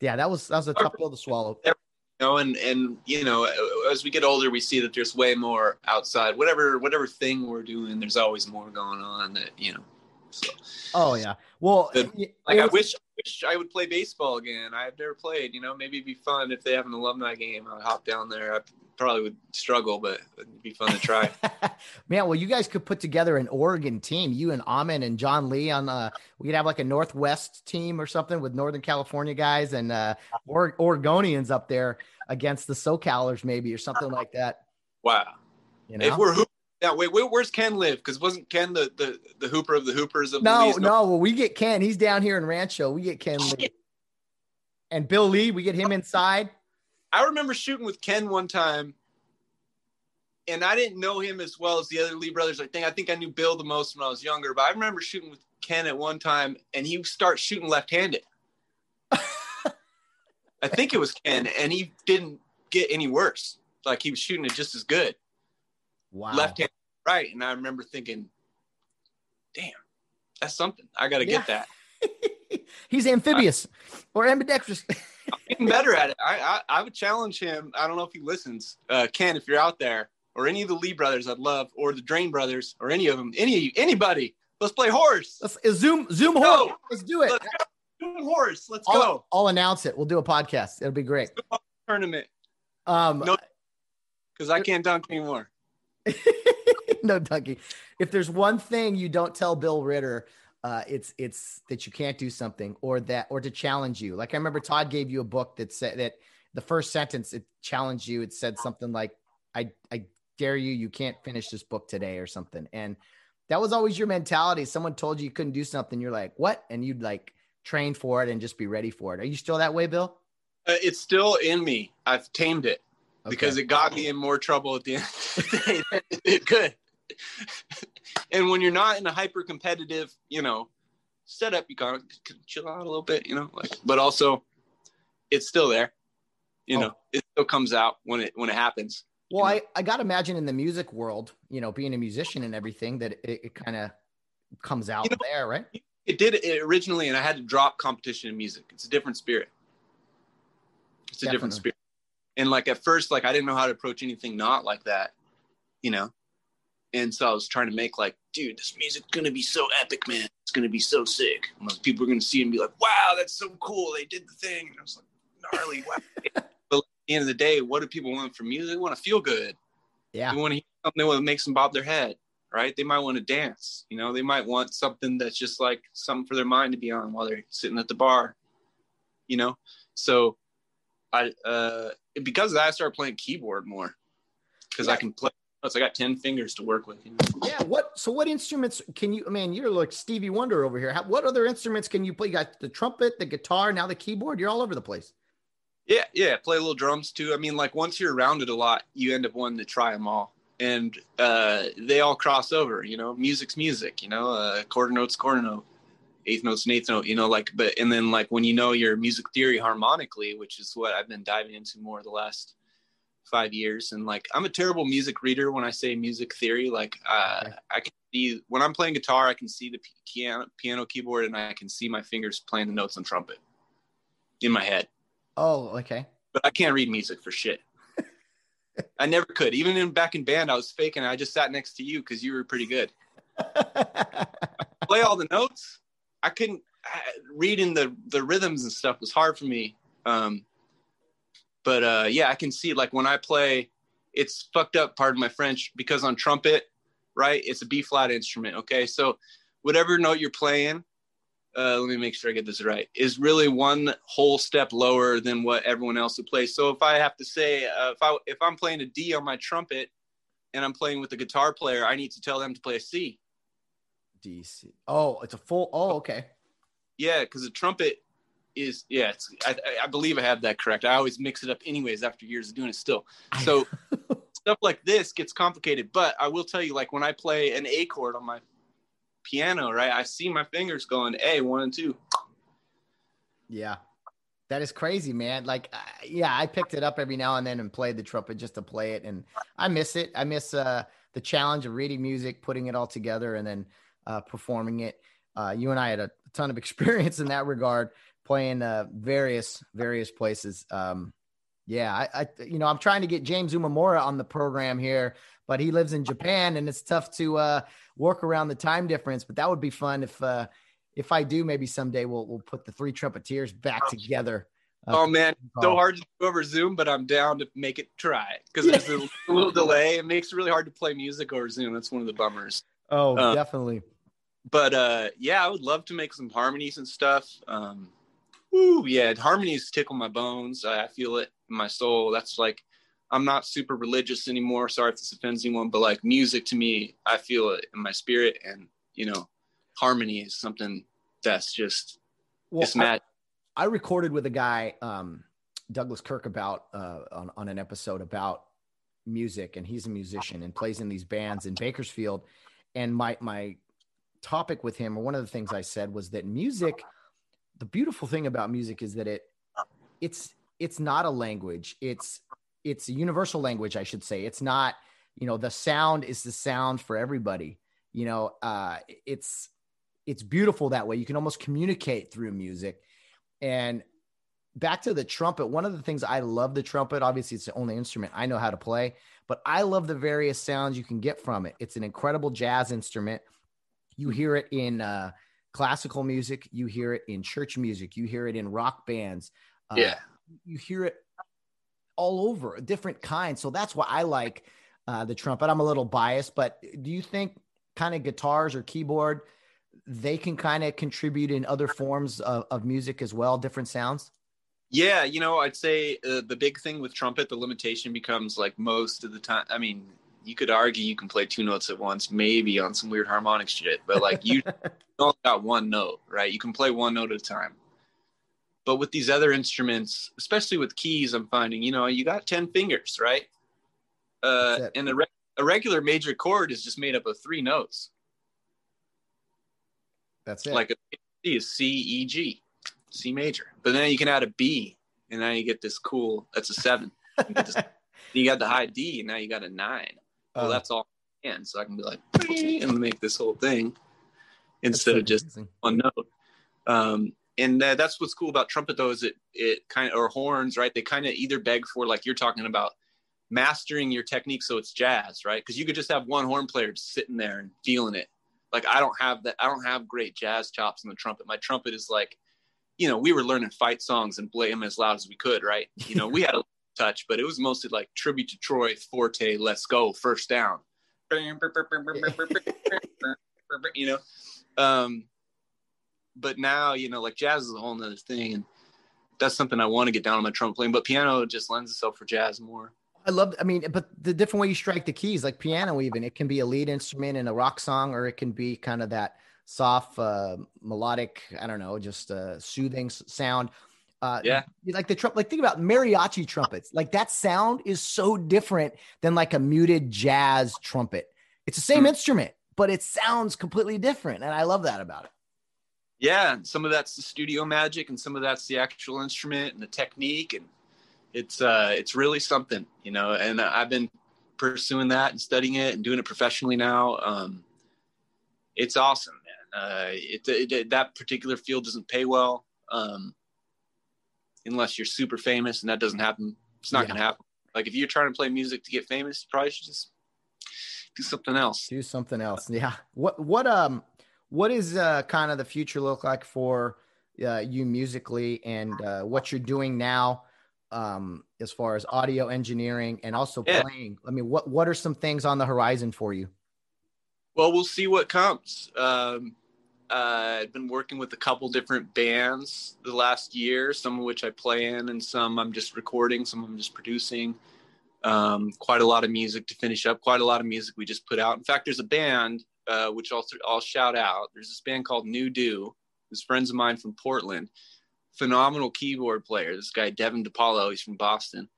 yeah, that was that was a tough pill to swallow. You know, and and you know, as we get older, we see that there's way more outside. Whatever whatever thing we're doing, there's always more going on. That you know. So. Oh yeah. Well, but, like was, I wish wish I would play baseball again. I've never played. You know, maybe it'd be fun if they have an alumni game. I'd hop down there. I probably would struggle, but it'd be fun to try. Man, well, you guys could put together an Oregon team. You and Amin and John Lee on. Uh, we could have like a Northwest team or something with Northern California guys and uh, or- Oregonians up there against the SoCalers, maybe or something like that. Wow. You know? If we're yeah, wait, wait, where's Ken live? Because wasn't Ken the, the the hooper of the hoopers of no, no. Well, we get Ken. He's down here in Rancho. We get Ken Lee. and Bill Lee. We get him inside. I remember shooting with Ken one time, and I didn't know him as well as the other Lee brothers. I think I think I knew Bill the most when I was younger, but I remember shooting with Ken at one time, and he starts shooting left-handed. I think it was Ken, and he didn't get any worse. Like he was shooting it just as good. Wow. Left hand, right. And I remember thinking, damn, that's something. I got to yeah. get that. He's amphibious or ambidextrous. I'm getting better at it. I, I, I would challenge him. I don't know if he listens. Uh, Ken, if you're out there, or any of the Lee brothers, I'd love, or the Drain brothers, or any of them, any anybody. Let's play horse. Let's uh, zoom zoom horse. Let's do it. Let's Zoom horse. Let's I'll, go. I'll announce it. We'll do a podcast. It'll be great. Tournament. Um, no, because I can't dunk anymore. no dunking. If there's one thing you don't tell Bill Ritter, uh, it's it's that you can't do something or that or to challenge you. Like I remember Todd gave you a book that said that the first sentence it challenged you. It said something like, "I I dare you, you can't finish this book today" or something. And that was always your mentality. Someone told you you couldn't do something, you're like, "What?" And you'd like train for it and just be ready for it. Are you still that way, Bill? Uh, it's still in me. I've tamed it okay. because it got me in more trouble at the end of the day than it could. and when you're not in a hyper competitive, you know, setup, you of chill out a little bit, you know, like, but also it's still there, you oh. know, it still comes out when it, when it happens. Well, I, I got to imagine in the music world, you know, being a musician and everything that it, it kind of comes out you know, there, right? It did it originally, and I had to drop competition in music. It's a different spirit. It's a Definitely. different spirit and like at first like i didn't know how to approach anything not like that you know? And so i was trying to make like dude this music's gonna be so epic man. It's gonna be so sick. And like, people are gonna see and be like wow that's so cool. They did the thing. And i was like gnarly wow. But at the end of the day what do people want from music they want to feel good. Yeah. They want to hear something that makes them bob their head right? They might want to dance you know? They might want something that's just like something for their mind to be on while they're sitting at the bar you know? So I uh because I started playing keyboard more because yeah. I can play. I got ten fingers to work with. You know? Yeah. What? So, what instruments can you? I mean, you're like Stevie Wonder over here. How, what other instruments can you play? You got the trumpet, the guitar, now the keyboard. You're all over the place. Yeah, yeah. Play a little drums too. I mean, like once you're around it a lot, you end up wanting to try them all, and uh, they all cross over. You know, music's music. You know, uh, quarter notes, quarter note eighth notes and eighth note, you know, like, but, and then like when you know your music theory harmonically, which is what I've been diving into more the last five years. And like, I'm a terrible music reader when I say music theory. Like, uh, okay. I can see when I'm playing guitar, I can see the piano, piano keyboard and I can see my fingers playing the notes on trumpet in my head. Oh, okay. But I can't read music for shit. I never could. Even in back in band, I was faking. I just sat next to you because you were pretty good. play all the notes. I couldn't reading the the rhythms and stuff was hard for me. Um, but uh, yeah, I can see like when I play, it's fucked up. Pardon my French, because on trumpet, right, it's a B flat instrument. Okay, so whatever note you're playing, uh, let me make sure I get this right, is really one whole step lower than what everyone else would play. So if I have to say, uh, if I if I'm playing a D on my trumpet, and I'm playing with the guitar player, I need to tell them to play a C. D C. Oh, it's a full. Oh, okay. Yeah, because the trumpet is yeah. It's I, I believe I have that correct. I always mix it up anyways after years of doing it still. So stuff like this gets complicated. But I will tell you, like when I play an A chord on my piano, right? I see my fingers going A one and two. Yeah. That is crazy, man. Like, uh, yeah, I picked it up every now and then and played the trumpet just to play it, and I miss it. I miss uh, the challenge of reading music, putting it all together, and then uh, performing it. Uh, you and I had a ton of experience in that regard, playing uh, various various places. Um, yeah, I, I, you know I'm trying to get James Umemura on the program here, but he lives in Japan, and it's tough to uh, work around the time difference. But that would be fun if uh, if I do, maybe someday we'll we'll put the three trumpeteers back together. Uh, oh man, so hard to do over Zoom, but I'm down to make it try because there's a little delay. It makes it really hard to play music over Zoom. That's one of the bummers. Oh, um, definitely. But uh, yeah, I would love to make some harmonies and stuff. Um, woo, yeah, harmonies tickle my bones. I, I feel it in my soul. That's like I'm not super religious anymore. Sorry if this offends anyone, but like music to me, I feel it in my spirit, and you know, harmony is something that's just well, it's mad. I, I, recorded with a guy, um, Douglas Kirk, about uh, on, on an episode about music, and he's a musician and plays in these bands in Bakersfield. And my my topic with him, or one of the things I said was that music, the beautiful thing about music is that it it's it's not a language. It's it's a universal language, I should say. It's not, you know, the sound is the sound for everybody. You know, uh, it's it's beautiful that way. You can almost communicate through music. And back to the trumpet, one of the things I love the trumpet, obviously it's the only instrument I know how to play, but I love the various sounds you can get from it. It's an incredible jazz instrument. You hear it in uh, classical music, you hear it in church music, you hear it in rock bands. Uh, yeah. You hear it all over, different kinds. So that's why I like uh, the trumpet. I'm a little biased, but do you think kind of guitars or keyboard – they can kind of contribute in other forms of, of, music as well, different sounds? Yeah, you know, I'd say uh, the big thing with trumpet, the limitation becomes like most of the time. I mean, you could argue you can play two notes at once, maybe on some weird harmonic shit, but like you only got one note, right? You can play one note at a time. But with these other instruments, especially with keys, I'm finding, you know, you got 10 fingers, right? Uh, and a, re- a regular major chord is just made up of three notes. That's it. Like a C is C E G, C major. But then you can add a B, and now you get this cool. That's a seven. You, this, you got the high D, and now you got a nine. Well, uh, that's all. And so I can be like, and make this whole thing instead so of just amazing. one note. Um, and uh, that's what's cool about trumpet, though, is it it kind of or horns, right? They kind of either beg for like you're talking about mastering your technique so it's jazz, right? Because you could just have one horn player just sitting there and feeling it, like I don't have that. I don't have great jazz chops in the trumpet. My trumpet is like, you know, we were learning fight songs and play them as loud as we could, right? You know, we had a touch, but it was mostly like tribute to Troy, Forte, Let's Go, First Down. you know, um, but now you know, like jazz is a whole nother thing, and that's something I want to get down on my trumpet playing. But piano just lends itself for jazz more. I love, I mean, but the different way you strike the keys, like piano, even it can be a lead instrument in a rock song, or it can be kind of that soft, uh, melodic, I don't know, just a soothing sound. Uh, yeah, like the trump, Like think about mariachi trumpets. Like that sound is so different than like a muted jazz trumpet. It's the same mm-hmm. instrument, but it sounds completely different, and I love that about it. Yeah, and some of that's the studio magic, and some of that's the actual instrument and the technique, and it's uh, it's really something, you know. And I've been pursuing that and studying it and doing it professionally now. Um, it's awesome, man. Uh, it, it, that particular field doesn't pay well um, unless you're super famous, and that doesn't happen. It's not yeah. gonna happen. Like if you're trying to play music to get famous, you probably should just do something else. Do something else. Yeah. What what um what is uh kind of the future look like for uh, you musically and uh, what you're doing now? um, as far as audio engineering and also yeah. playing. I mean, what what are some things on the horizon for you? Well, we'll see what comes. Um, uh, I've been working with a couple different bands the last year, some of which I play in, and some I'm just recording, some I'm just producing. Um, quite a lot of music to finish up. Quite a lot of music we just put out. In fact, there's a band uh, which I'll, I'll shout out. There's this band called New Do. It's friends of mine from Portland. Phenomenal keyboard player. This guy Devin DePaulo. He's from Boston.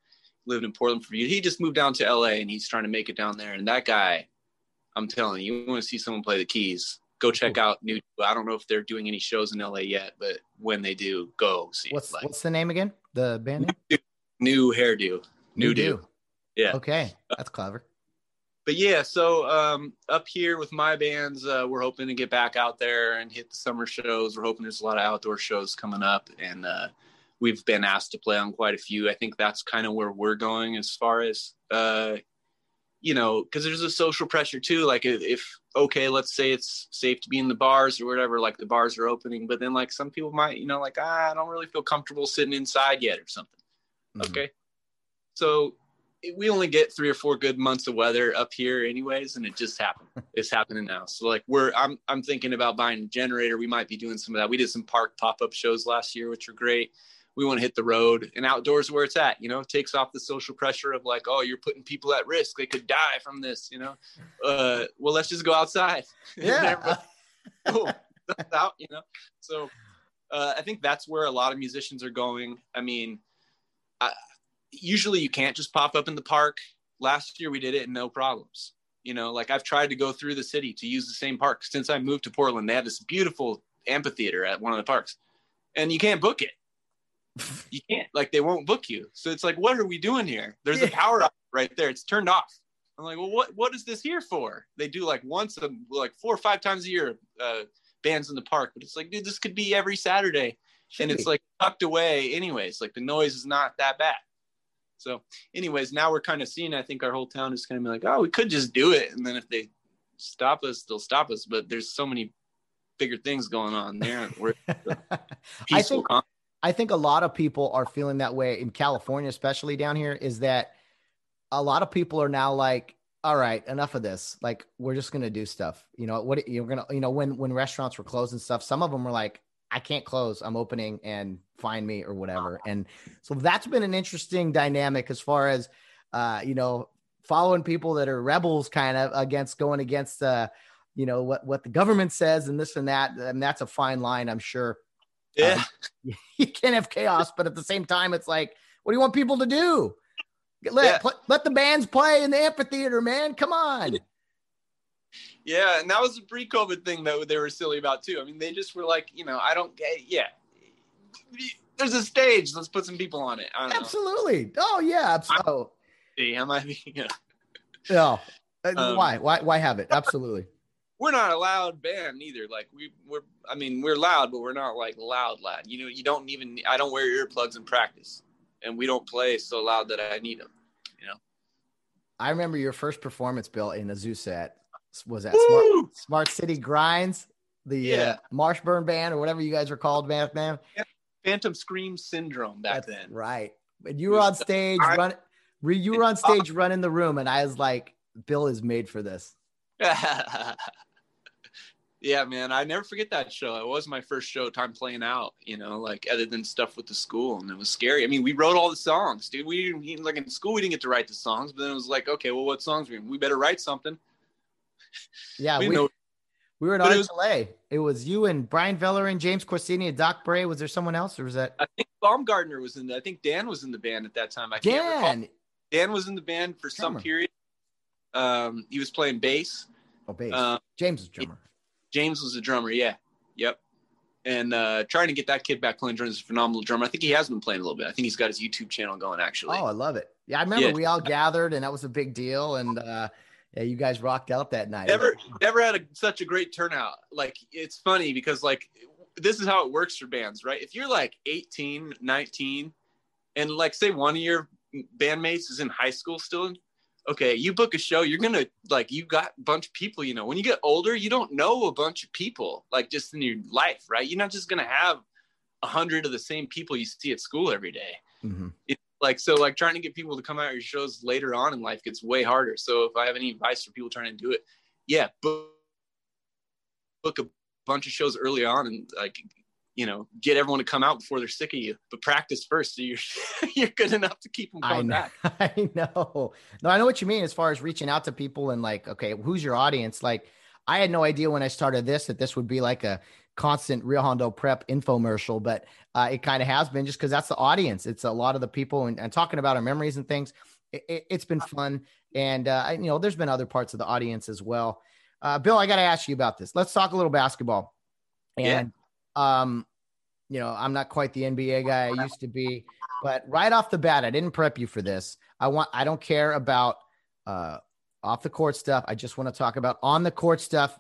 Lived in Portland for years. He just moved down to LA and he's trying to make it down there. And that guy, I'm telling you, you want to see someone play the keys go check out new. I don't know if they're doing any shows in LA yet, but when they do, go see. What's like, what's the name again? The band name? New, new hairdo. New, new do. do. Yeah. Okay, that's clever. But yeah, so um, up here with my bands, uh, we're hoping to get back out there and hit the summer shows. We're hoping there's a lot of outdoor shows coming up, and uh, we've been asked to play on quite a few. I think that's kind of where we're going as far as uh, you know, because there's a social pressure too. Like if okay, let's say it's safe to be in the bars or whatever, like the bars are opening, but then like some people might, you know, like ah, I don't really feel comfortable sitting inside yet or something. Mm-hmm. Okay, so we only get three or four good months of weather up here anyways and it just happened. It's happening now. So like we're i'm i'm thinking about buying a generator. We might be doing some of that. We did some park pop-up shows last year which were great we want to hit the road. And outdoors where it's at you know it takes off the social pressure of like oh you're putting people at risk. They could die from this you know? Uh, well let's just go outside. Yeah. out you know? So uh, i think that's where a lot of musicians are going. I mean I, usually you can't just pop up in the park. Last year we did it and no problems. You know like i've tried to go through the city to use the same park. Since i moved to portland they have this beautiful amphitheater at one of the parks. And you can't book it you can't like they won't book you. So it's like what are we doing here? There's yeah. a power up right there. It's turned off. I'm like well what what is this here for? They do like once a, like four or five times a year uh bands in the park but it's like dude this could be every saturday. Should and be. it's like tucked away anyways. Like the noise is not that bad. So anyways now we're kind of seeing i think our whole town is kind of like oh we could just do it. And then if they stop us they'll stop us. But there's so many bigger things going on there. We're I think, I think a lot of people are feeling that way in California, especially down here, is that a lot of people are now like, all right, enough of this. Like, we're just gonna do stuff. You know what? You're gonna, you know, when when restaurants were closed and stuff, some of them were like, I can't close. I'm opening and find me or whatever. And so that's been an interesting dynamic as far as, uh, you know, following people that are rebels kind of against going against, uh, you know, what, what the government says and this and that. And that's a fine line, I'm sure. Yeah. Um, you can't have chaos, but at the same time, it's like, what do you want people to do? Let, yeah. pl- let the bands play in the amphitheater, man. Come on. Yeah, and that was a pre-COVID thing that they were silly about too. I mean, they just were like, you know, I don't get, yeah. There's a stage. Let's put some people on it. Absolutely. Know. Oh yeah. Absolutely. Am I? Yeah. No. Uh, um, why? Why? Why have it? Absolutely we're not a loud band either. Like we we're I mean we're loud, but we're not like loud loud. You know, you don't even I don't wear earplugs in practice, and we don't play so loud that I need them. You know. I remember your first performance, Bill, in Azusa was that Smart, Smart, City Grinds, the uh, yeah. uh, Marshburn band or whatever you guys were called, man. man. Phantom Scream Syndrome back That's then. Right. And you were on stage I, run you were on stage running the room and I was like, Bill is made for this. yeah, man, I never forget that show. It was my first show time playing out, you know, like other than stuff with the school, and it was scary. I mean, we wrote all the songs, dude. We didn't like in school, we didn't get to write the songs, but then it was like, okay, well, what songs we we better write something. Yeah, we, we, know. we were in RLA. It was, it was you and Brian Veller and James Corsini and Doc Bray. Was there someone else, or was that? I think Baumgartner was in. The, I think Dan was in the band at that time. I can't Dan. recall. Dan was in the band for some period. Um, he was playing bass. Oh, bass. Uh, James was drummer. James was a drummer. Yeah. Yep. And uh, trying to get that kid back playing drums is a phenomenal drummer. I think he has been playing a little bit. I think he's got his YouTube channel going actually. Oh, I love it. Yeah, I remember yeah. we all gathered and that was a big deal. And uh, yeah, you guys rocked out that night. Never, never had a, such a great turnout. Like it's funny because like this is how it works for bands, right? If you're like 18, 19, and like say one of your bandmates is in high school still, okay, you book a show, you're gonna like you got a bunch of people, you know. When you get older, you don't know a bunch of people like just in your life, right? You're not just gonna have a hundred of the same people you see at school every day. Mm-hmm. It, like so like trying to get people to come out your shows later on in life gets way harder so if i have any advice for people trying to do it yeah book, book a bunch of shows early on and like you know get everyone to come out before they're sick of you but practice first so you're you're good enough to keep them coming I know, back i know no i know what you mean as far as reaching out to people and like okay who's your audience like i had no idea when i started this that this would be like a constant Rio Hondo prep infomercial, but uh, it kind of has been just because that's the audience. It's a lot of the people and, and talking about our memories and things. It, has it, been fun. And, uh, you know, there's been other parts of the audience as well. Uh, Bill, I got to ask you about this. Let's talk a little basketball. And, yeah. um, you know, I'm not quite the NBA guy I used to be, but right off the bat, I didn't prep you for this. I want, I don't care about, uh, off the court stuff. I just want to talk about on the court stuff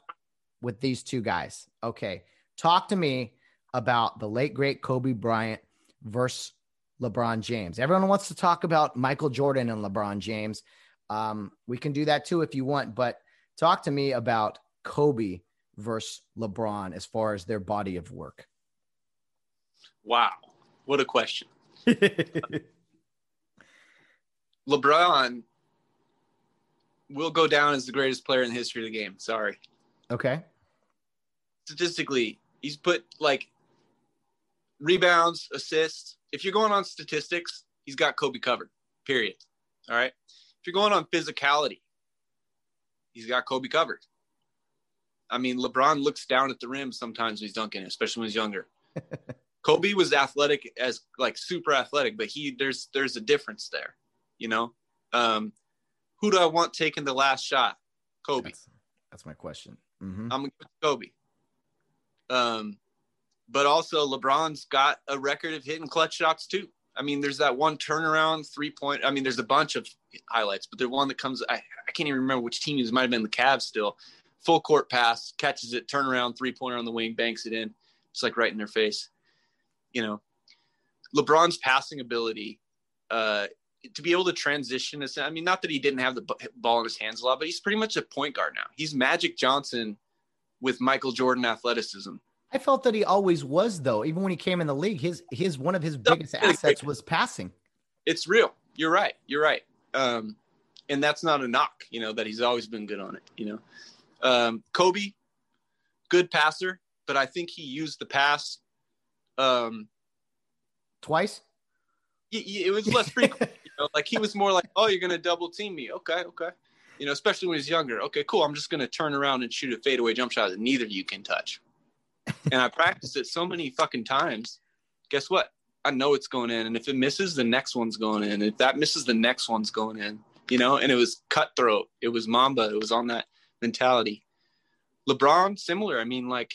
with these two guys. Okay. Talk to me about the late great Kobe Bryant versus LeBron James. Everyone wants to talk about Michael Jordan and LeBron James. Um, we can do that too if you want, but talk to me about Kobe versus LeBron as far as their body of work. Wow, what a question. LeBron will go down as the greatest player in the history of the game. Sorry. Okay. Statistically, He's put like rebounds, assists. If you're going on statistics, he's got Kobe covered. Period. All right. If you're going on physicality, he's got Kobe covered. I mean, LeBron looks down at the rim sometimes when he's dunking, especially when he's younger. Kobe was athletic as like super athletic, but he there's there's a difference there, you know. Um, who do I want taking the last shot? Kobe. That's, that's my question. Mm-hmm. I'm gonna Kobe. Um, but also LeBron's got a record of hitting clutch shots too. I mean, there's that one turnaround three point. I mean, there's a bunch of highlights, but there's one that comes. I, I can't even remember which team he was. Might have been the Cavs still. Full court pass, catches it, turnaround three pointer on the wing, banks it in. It's like right in their face. You know, LeBron's passing ability uh, to be able to transition. I mean, not that he didn't have the ball in his hands a lot, but he's pretty much a point guard now. He's Magic Johnson with Michael Jordan athleticism. I felt that he always was though. Even when he came in the league, his his one of his biggest assets was passing. It's real. You're right. You're right. Um, and that's not a knock, you know, that he's always been good on it, you know. Um, Kobe, good passer, but I think he used the pass um, twice. It, was less frequent, you know, like he was more like, "Oh, you're going to double team me." Okay, okay you know, especially when he's younger. Okay, cool. I'm just going to turn around and shoot a fadeaway jump shot that neither of you can touch. and I practiced it so many fucking times. Guess what? I know it's going in. And if it misses, the next one's going in. If that misses, the next one's going in, you know? And it was cutthroat. It was Mamba. It was on that mentality. LeBron, similar. I mean, like,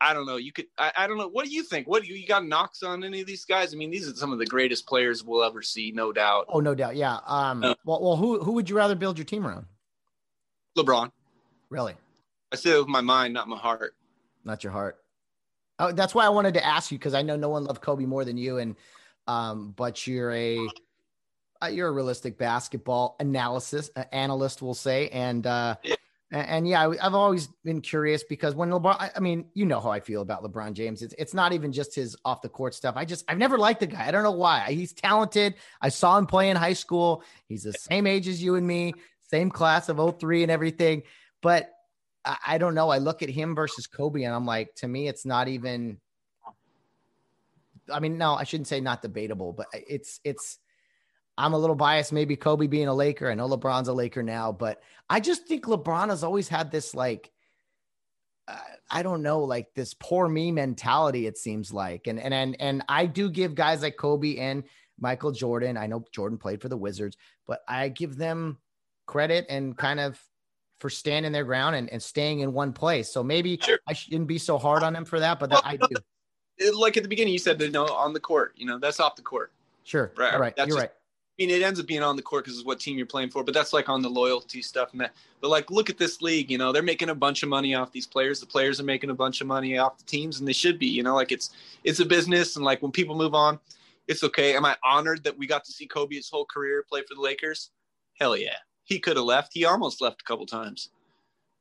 I don't know. You could, I, I don't know. What do you think? What do you, you got knocks on any of these guys? I mean, these are some of the greatest players we'll ever see, no doubt. Oh, no doubt. Yeah. Um, uh, well, well, who, who would you rather build your team around? LeBron. Really? I say it with my mind, not my heart. Not your heart. Oh, that's why I wanted to ask you because I know no one loved Kobe more than you, and um, but you're a uh, you're a realistic basketball analysis uh, analyst, we'll say, and uh, yeah. And, yeah, I've always been curious because when LeBron, I mean, you know how I feel about LeBron James. It's it's not even just his off the court stuff. I just I've never liked the guy. I don't know why. He's talented. I saw him play in high school. He's the same age as you and me, same class of 03 and everything. But I, I don't know. I look at him versus Kobe, and I'm like, to me, it's not even. I mean, no, I shouldn't say not debatable, but it's it's I'm a little biased, maybe Kobe being a Laker. I know LeBron's a Laker now, but I just think LeBron has always had this like, uh, I don't know, like this poor me mentality. It seems like, and and and and I do give guys like Kobe and Michael Jordan. I know Jordan played for the Wizards, but I give them credit and kind of for standing their ground and, and staying in one place. So maybe sure. I shouldn't be so hard on them for that, but that I do. Like at the beginning, you said, you know, on the court, you know, that's off the court. Sure. Right. All right. That's You're just, right. I mean, it ends up being on the court because it's what team you're playing for, but that's like on the loyalty stuff. And that, but like, look at this league. You know, they're making a bunch of money off these players. The players are making a bunch of money off the teams, and they should be. You know, like it's it's a business, and like when people move on, it's okay. Am I honored that we got to see Kobe his whole career play for the Lakers? Hell yeah. He could have left. He almost left a couple times,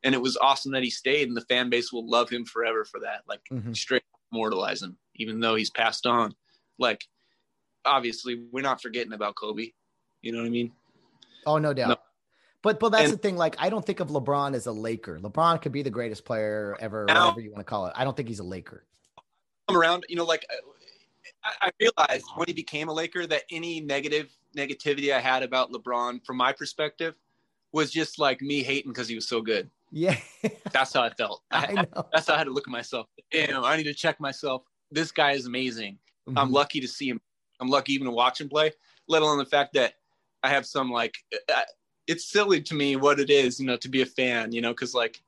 and it was awesome that he stayed, and the fan base will love him forever for that. Like mm-hmm. straight immortalize him, even though he's passed on. Like obviously we're not forgetting about Kobe. You know what I mean? Oh, no doubt. No. But but that's and, the thing. Like, I don't think of LeBron as a Laker. LeBron could be the greatest player ever, now, whatever you want to call it. I don't think he's a Laker. I'm around, you know, like I, I realized when he became a Laker that any negative negativity I had about LeBron, from my perspective, was just like me hating because he was so good. Yeah, that's how I felt. I, I that's how I had to look at myself. Damn, I need to check myself. This guy is amazing. Mm-hmm. I'm lucky to see him. I'm lucky even to watch him play. Let alone the fact that I have some like. It's silly to me what it is, you know, to be a fan, you know, because like,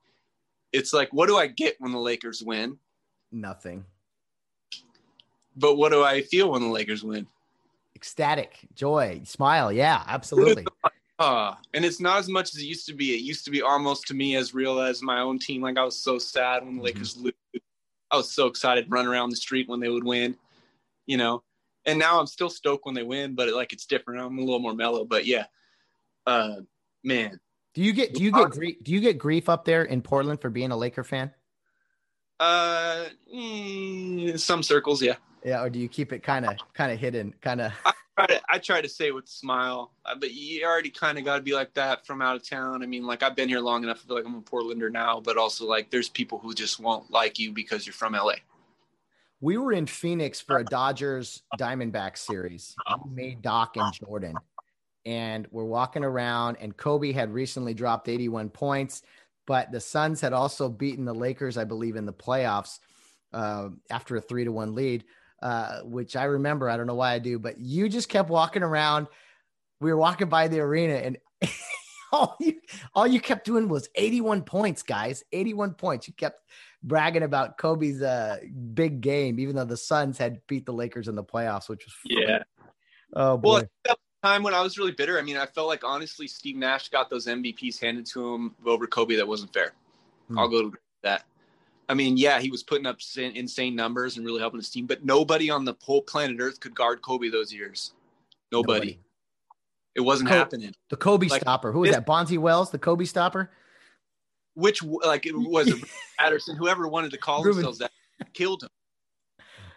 it's like, what do I get when the Lakers win? Nothing. But what do I feel when the Lakers win? Ecstatic, joy, smile. Yeah, absolutely. Uh, and it's not as much as it used to be. It used to be almost to me as real as my own team. Like I was so sad when the mm-hmm. Lakers lose. I was so excited run around the street when they would win, you know. And now I'm still stoked when they win, but it, like it's different. I'm a little more mellow. But yeah, uh, man. Do you get do you get grief do you get grief up there in Portland for being a Laker fan? Uh, mm, some circles, yeah. Yeah, or do you keep it kind of kind of hidden, kind of? I try to I try to say it with a smile, uh, but you already kind of got to be like that from out of town. I mean, like I've been here long enough. I feel like I'm a Portlander now, but also like there's people who just won't like you because you're from LA. We were in Phoenix for a Dodgers Diamondback series. Made Doc and Jordan, and we're walking around. And Kobe had recently dropped 81 points, but the Suns had also beaten the Lakers, I believe, in the playoffs uh, after a three to one lead uh, which I remember. I don't know why I do, but you just kept walking around. We were walking by the arena, and all you all you kept doing was 81 points, guys. 81 points. You kept bragging about Kobe's uh, big game, even though the Suns had beat the Lakers in the playoffs, which was fun. yeah. Oh boy. Well, time when I was really bitter. I mean, I felt like honestly, Steve Nash got those MVPs handed to him over Kobe. That wasn't fair. Hmm. I'll go to that. I mean, yeah, he was putting up insane numbers and really helping his team, but nobody on the whole planet Earth could guard Kobe those years. Nobody. nobody. It wasn't happening. The Kobe like, stopper. Who was that? Bonzi Wells, the Kobe stopper? Which, like, it was Patterson, whoever wanted to call Ruben. themselves that, killed him.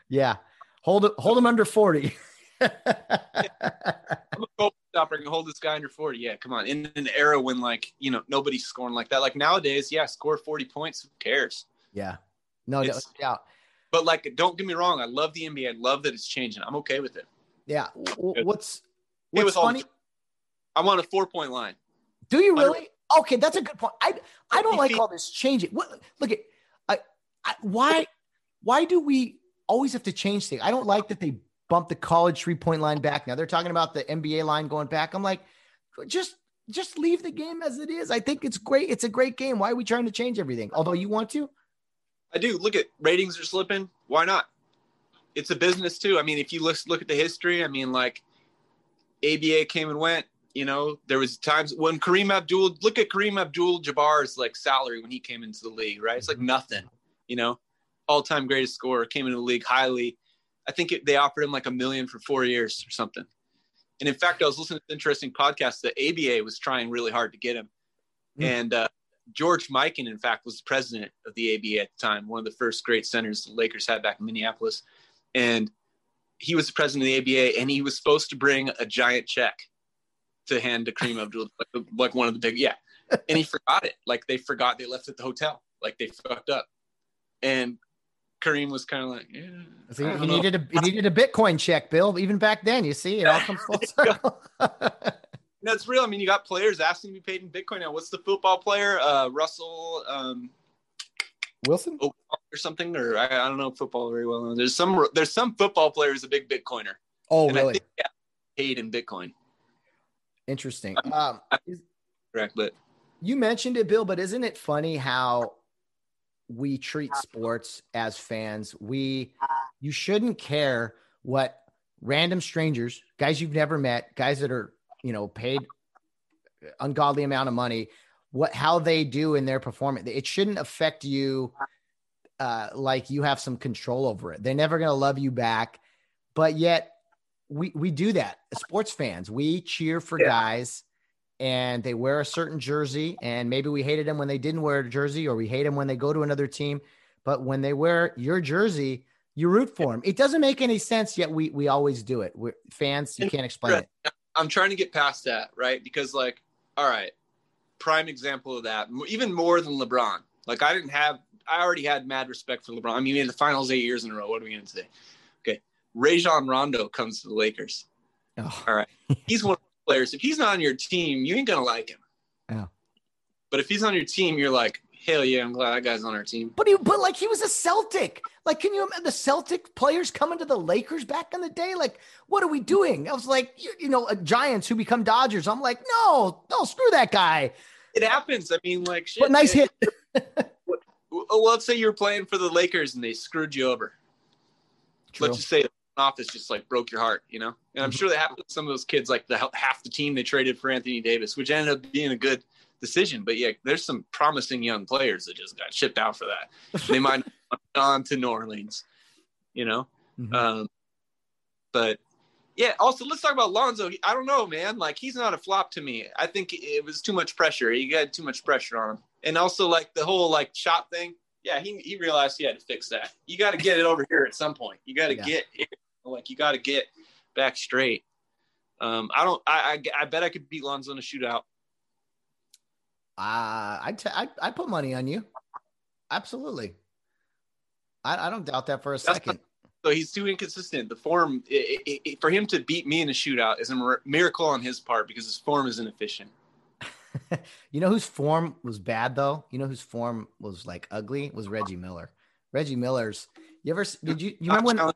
Yeah. Hold it, hold him under 40. I'm a Kobe stopper can hold this guy under 40. Yeah, come on. In an era when, like, you know, nobody's scoring like that. Like nowadays, yeah, score 40 points. Who cares? Yeah. No doubt. But like, don't get me wrong. I love the NBA. I love that it's changing. I'm okay with it. Yeah. What's what's funny? I want a four point line. Do you really? Okay, that's a good point. I I don't like all this changing. What, look at I, I why why do we always have to change things? I don't like that they bumped the college three point line back. Now they're talking about the NBA line going back. I'm like, just just leave the game as it is. I think it's great. It's a great game. Why are we trying to change everything? Although you want to. I do. Look at ratings are slipping. Why not? It's a business too. I mean, if you look look at the history, I mean, like ABA came and went. You know, there was times when Kareem Abdul look at Kareem Abdul-Jabbar's like salary when he came into the league, right? It's like nothing. You know, all time greatest scorer came into the league highly. I think it, they offered him like a million for four years or something. And in fact, I was listening to an interesting podcast that ABA was trying really hard to get him. Mm. And uh, George Mikan, in fact, was the president of the ABA at the time, one of the first great centers the Lakers had back in Minneapolis. And he was the president of the ABA, and he was supposed to bring a giant check to hand to Kareem Abdul, like, like one of the big, yeah. And he forgot it. Like they forgot they left at the hotel. Like they fucked up. And Kareem was kind of like, yeah. So he, he needed a he needed a Bitcoin check, Bill. Even back then, you see, it all comes full circle. That's real. I mean, you got players asking to be paid in Bitcoin now. What's the football player? Uh, Russell um, Wilson or something, or I, I, don't know football very well. There's some there's some football players a big Bitcoiner. Oh, and really? yeah, paid in Bitcoin. Interesting. Um, correct, but you mentioned it, Bill. But isn't it funny how we treat sports as fans? We you shouldn't care what random strangers, guys you've never met, guys that are you know, paid ungodly amount of money, what how they do in their performance. It shouldn't affect you uh, like you have some control over it. They're never going to love you back, but yet we we do that. Sports fans, we cheer for yeah. guys and they wear a certain jersey and maybe we hated them when they didn't wear a jersey or we hate them when they go to another team, but when they wear your jersey, You root for them It doesn't make any sense, yet we we always do it. We're fans. You can't explain it. I'm trying to get past that, right? Because like, all right, prime example of that. Even more than LeBron. Like I didn't have. I already had mad respect for LeBron. I mean, in the finals eight years in a row. What are we going to say? Rajon Rondo comes to the Lakers. Oh. All right, he's one of the players. If he's not on your team, you ain't gonna like him. Yeah. But if he's on your team, you're like, hell yeah, I'm glad that guy's on our team. But he, but like he was a Celtic. Like, can you imagine the Celtic players coming to the Lakers back in the day? Like, what are we doing? I was like, you, you know, uh, Giants who become Dodgers. I'm like, no, no, screw that guy. It happens. I mean, like, shit, but nice hit. well, let's say you're playing for the Lakers and they screwed you over. True. Let's just say office just like broke your heart, you know. And I'm mm-hmm. sure that happened to some of those kids, like the half the team they traded for Anthony Davis, which ended up being a good decision. But yeah, there's some promising young players that just got shipped out for that. They might have gone to New Orleans, you know. Mm-hmm. Um, but yeah, also let's talk about Lonzo. I don't know, man. Like he's not a flop to me. I think it was too much pressure. He got too much pressure on him, and also like the whole like shot thing. Yeah, he he realized he had to fix that. You got to get it over here at some point. You got to yeah. get like you got to get back straight. Um, I don't. I, I I bet I could beat Lonzo in a shootout. Uh, I t- I I put money on you. Absolutely. I, I don't doubt that for a That's second. so he's too inconsistent. The form it, it, it, for him to beat me in a shootout is a miracle on his part because his form is inefficient. you know whose form was bad though? You know whose form was like ugly was Reggie Miller. Reggie Miller's. You ever did you you remember when?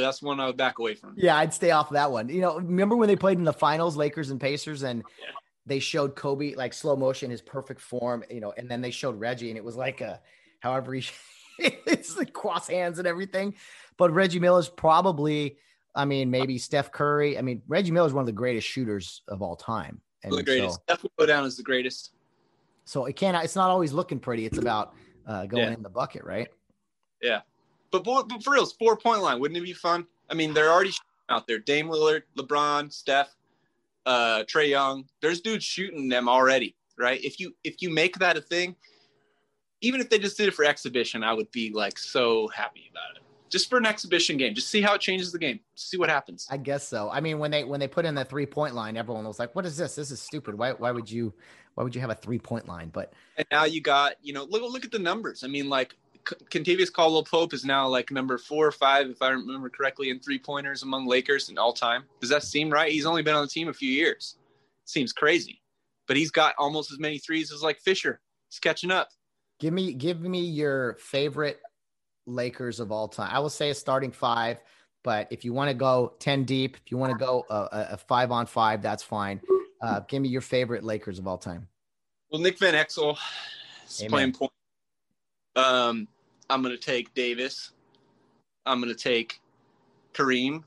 That's one I would back away from. Yeah, I'd stay off that one. You know, remember when they played in the finals, Lakers and Pacers, and yeah they showed Kobe like slow motion, his perfect form, you know, and then they showed Reggie, and it was like a however he it's like cross hands and everything. But Reggie Miller's probably, I mean, maybe Steph Curry. I mean, Reggie Miller is one of the greatest shooters of all time. And the greatest. So, Steph will go down as the greatest. So it can't. It's not always looking pretty. It's about uh, going yeah. in the bucket, right? Yeah, but, but for real, four point line wouldn't it be fun? I mean, they're already out there. Dame Lillard, LeBron, Steph uh, Trae Young. There's dudes shooting them already, right? If you if you make that a thing, even if they just did it for exhibition, I would be like so happy about it. Just for an exhibition game, just see how it changes the game. See what happens. I guess so. I mean, when they when they put in the three point line, everyone was like, "What is this? This is stupid. Why why would you why would you have a three point line?" But and now you got you know look look at the numbers. I mean, like Kentavious Caldwell Pope is now like number four or five, if I remember correctly, in three pointers among Lakers in all time. Does that seem right? He's only been on the team a few years. Seems crazy, but he's got almost as many threes as like Fisher. He's catching up. Give me, give me your favorite Lakers of all time. I will say a starting five, but if you want to go ten deep, if you want to go a, a five on five, that's fine. Uh, give me your favorite Lakers of all time. Well, Nick Van Exel is playing point um, I'm going to take Davis. I'm going to take Kareem.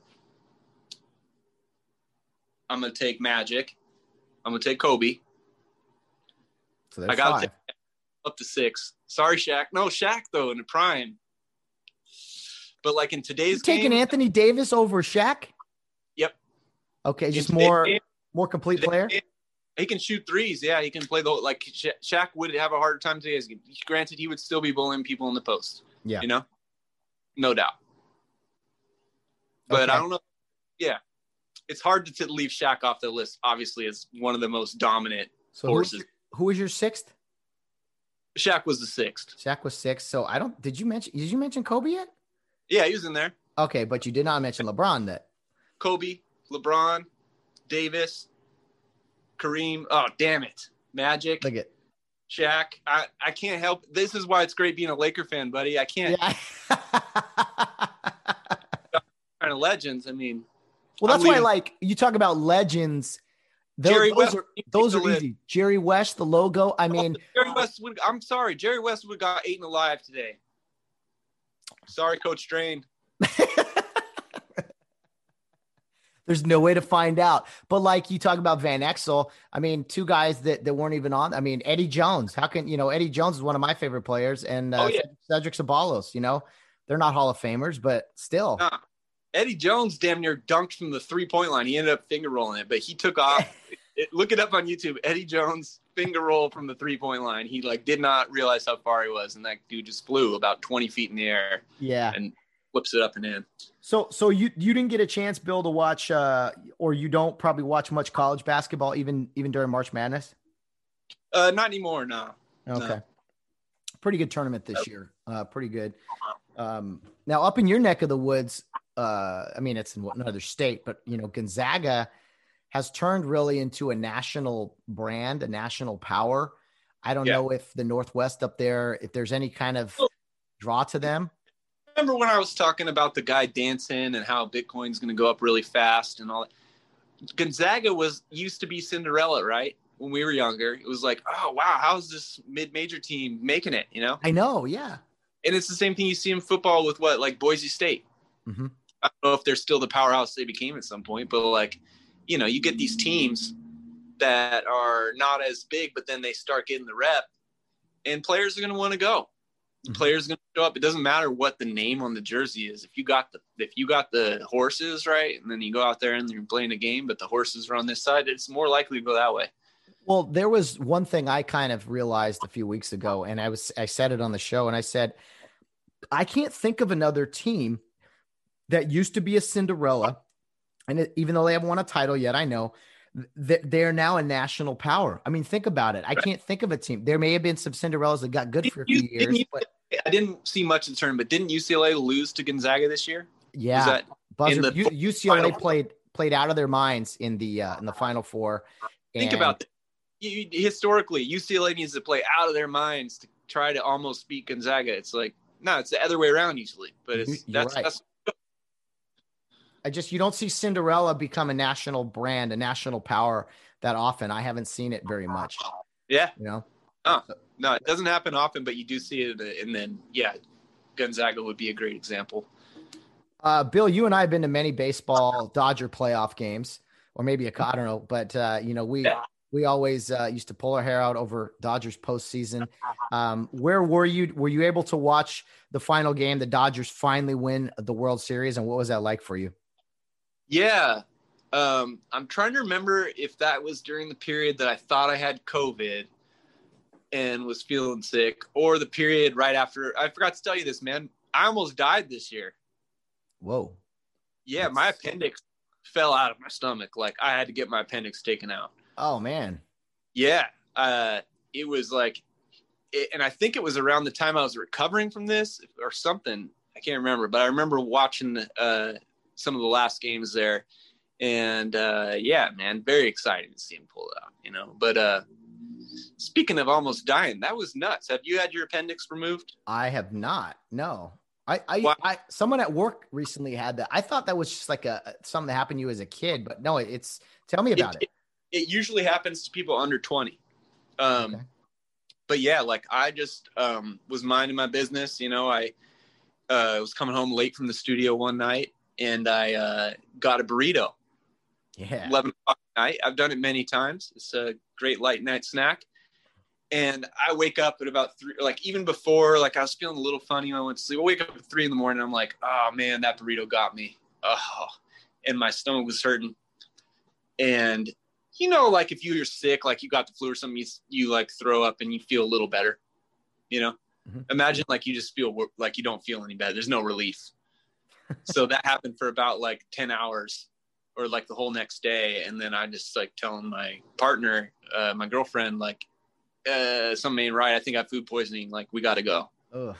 I'm going to take Magic. I'm going to take Kobe. So I got to up to six. Sorry, Shaq. No, Shaq though in the prime. But like in today's You're taking game, Anthony Davis over Shaq. Yep. Okay, just more game, more complete player. Game, he can shoot threes. Yeah, he can play the like Sha- Shaq would have a harder time today. Granted, he would still be bullying people in the post. Yeah, you know, no doubt. But okay. I don't know. Yeah, it's hard to, to leave Shaq off the list. Obviously, as one of the most dominant so forces. Who, who was your sixth? Shaq was the sixth. Shaq was sixth. So I don't. Did you mention? Did you mention Kobe yet? Yeah, he was in there. Okay, but you did not mention LeBron. That Kobe, LeBron, Davis, Kareem. Oh, damn it. Magic. Look at Shaq. I, I can't help. This is why it's great being a Laker fan, buddy. I can't. Yeah. kind of legends. I mean, well, that's why, like, you talk about legends. Those, Jerry those West, are those are easy. Jerry West, the logo. I oh, mean, Jerry West. Would, I'm sorry, Jerry West would got eight and alive today. Sorry, Coach Drain. There's no way to find out. But like you talk about Van Exel, I mean, two guys that, that weren't even on. I mean, Eddie Jones. How can you know Eddie Jones is one of my favorite players, and uh, oh, yeah. Cedric Ceballos. You know, they're not Hall of Famers, but still. Nah. Eddie Jones damn near dunked from the three point line. He ended up finger rolling it, but he took off. it, look it up on YouTube. Eddie Jones finger roll from the three point line. He like did not realize how far he was, and that dude just flew about twenty feet in the air. Yeah, and flips it up and in. So, so you you didn't get a chance, Bill, to watch, uh, or you don't probably watch much college basketball, even even during March Madness. Uh, not anymore. No. Okay. No. Pretty good tournament this year. Uh, pretty good. Um, now up in your neck of the woods, uh, I mean, it's in another state, but you know, Gonzaga has turned really into a national brand, a national power. I don't yeah. know if the Northwest up there, if there's any kind of draw to them. Remember when I was talking about the guy dancing and how Bitcoin's going to go up really fast and all that? Gonzaga was used to be Cinderella, right? When we were younger, it was like, oh wow, how's this mid-major team making it? You know? I know, yeah. And it's the same thing you see in football with what, like Boise State. Mm-hmm. I don't know if they're still the powerhouse they became at some point, but like, you know, you get these teams that are not as big, but then they start getting the rep, and players are going to want to go. Mm-hmm. Players going to show up. It doesn't matter what the name on the jersey is. If you got the if you got the horses right, and then you go out there and you're playing a game, but the horses are on this side, it's more likely to go that way. Well, there was one thing I kind of realized a few weeks ago, and I was I said it on the show, and I said I can't think of another team that used to be a Cinderella, and it, even though they haven't won a title yet, I know they're now a national power. I mean, think about it. I can't think of a team. There may have been some Cinderellas that got good for a few years, but I didn't see much in the tournament. But didn't UCLA lose to Gonzaga this year? Yeah, Buzzer, the UCLA played played out of their minds in the uh, in the Final Four. Think about that. You, historically, UCLA needs to play out of their minds to try to almost beat Gonzaga. It's like no, it's the other way around usually, but it's that's, right. that's I just you don't see Cinderella become a national brand, a national power that often. I haven't seen it very much. Yeah, you know. Oh, no, it doesn't happen often, but you do see it, and then yeah, Gonzaga would be a great example. Uh, Bill, you and I have been to many baseball Dodger playoff games, or maybe a I don't know, but uh, you know we yeah. we always uh, used to pull our hair out over Dodgers postseason. Um, where were you? Were you able to watch the final game? The Dodgers finally win the World Series, and what was that like for you? Yeah. Um, I'm trying to remember if that was during the period that I thought I had COVID and was feeling sick, or the period right after. I forgot to tell you this, man. I almost died this year. Whoa. Yeah, That's... my appendix fell out of my stomach. Like I had to get my appendix taken out. Oh man. Yeah. Uh, it was like, it, and I think it was around the time I was recovering from this or something. I can't remember, but I remember watching uh, some of the last games there. And uh, yeah, man, very exciting to see him pull it out, you know. But uh, speaking of almost dying, that was nuts. Have you had your appendix removed? I have not. No. I, I, I, someone at work recently had that. I thought that was just like a something that happened to you as a kid, but no, it's tell me about it. It, it, it usually happens to people under 20. Um, okay. but yeah, like I just um, was minding my business. You know, I uh, was coming home late from the studio one night and I uh, got a burrito. Yeah. 11 o'clock at night. I've done it many times. It's a great light night snack. And I wake up at about three, like even before, like I was feeling a little funny when I went to sleep. I wake up at three in the morning. I'm like, oh man, that burrito got me. Oh, and my stomach was hurting. And you know, like if you're sick, like you got the flu or something, you, you like throw up and you feel a little better. You know, mm-hmm. imagine like you just feel like you don't feel any better. There's no relief so that happened for about like 10 hours or like the whole next day. And then i just like telling my partner uh, my girlfriend like uh, something ain't right. I think i have food poisoning. Like we gotta go. Ugh.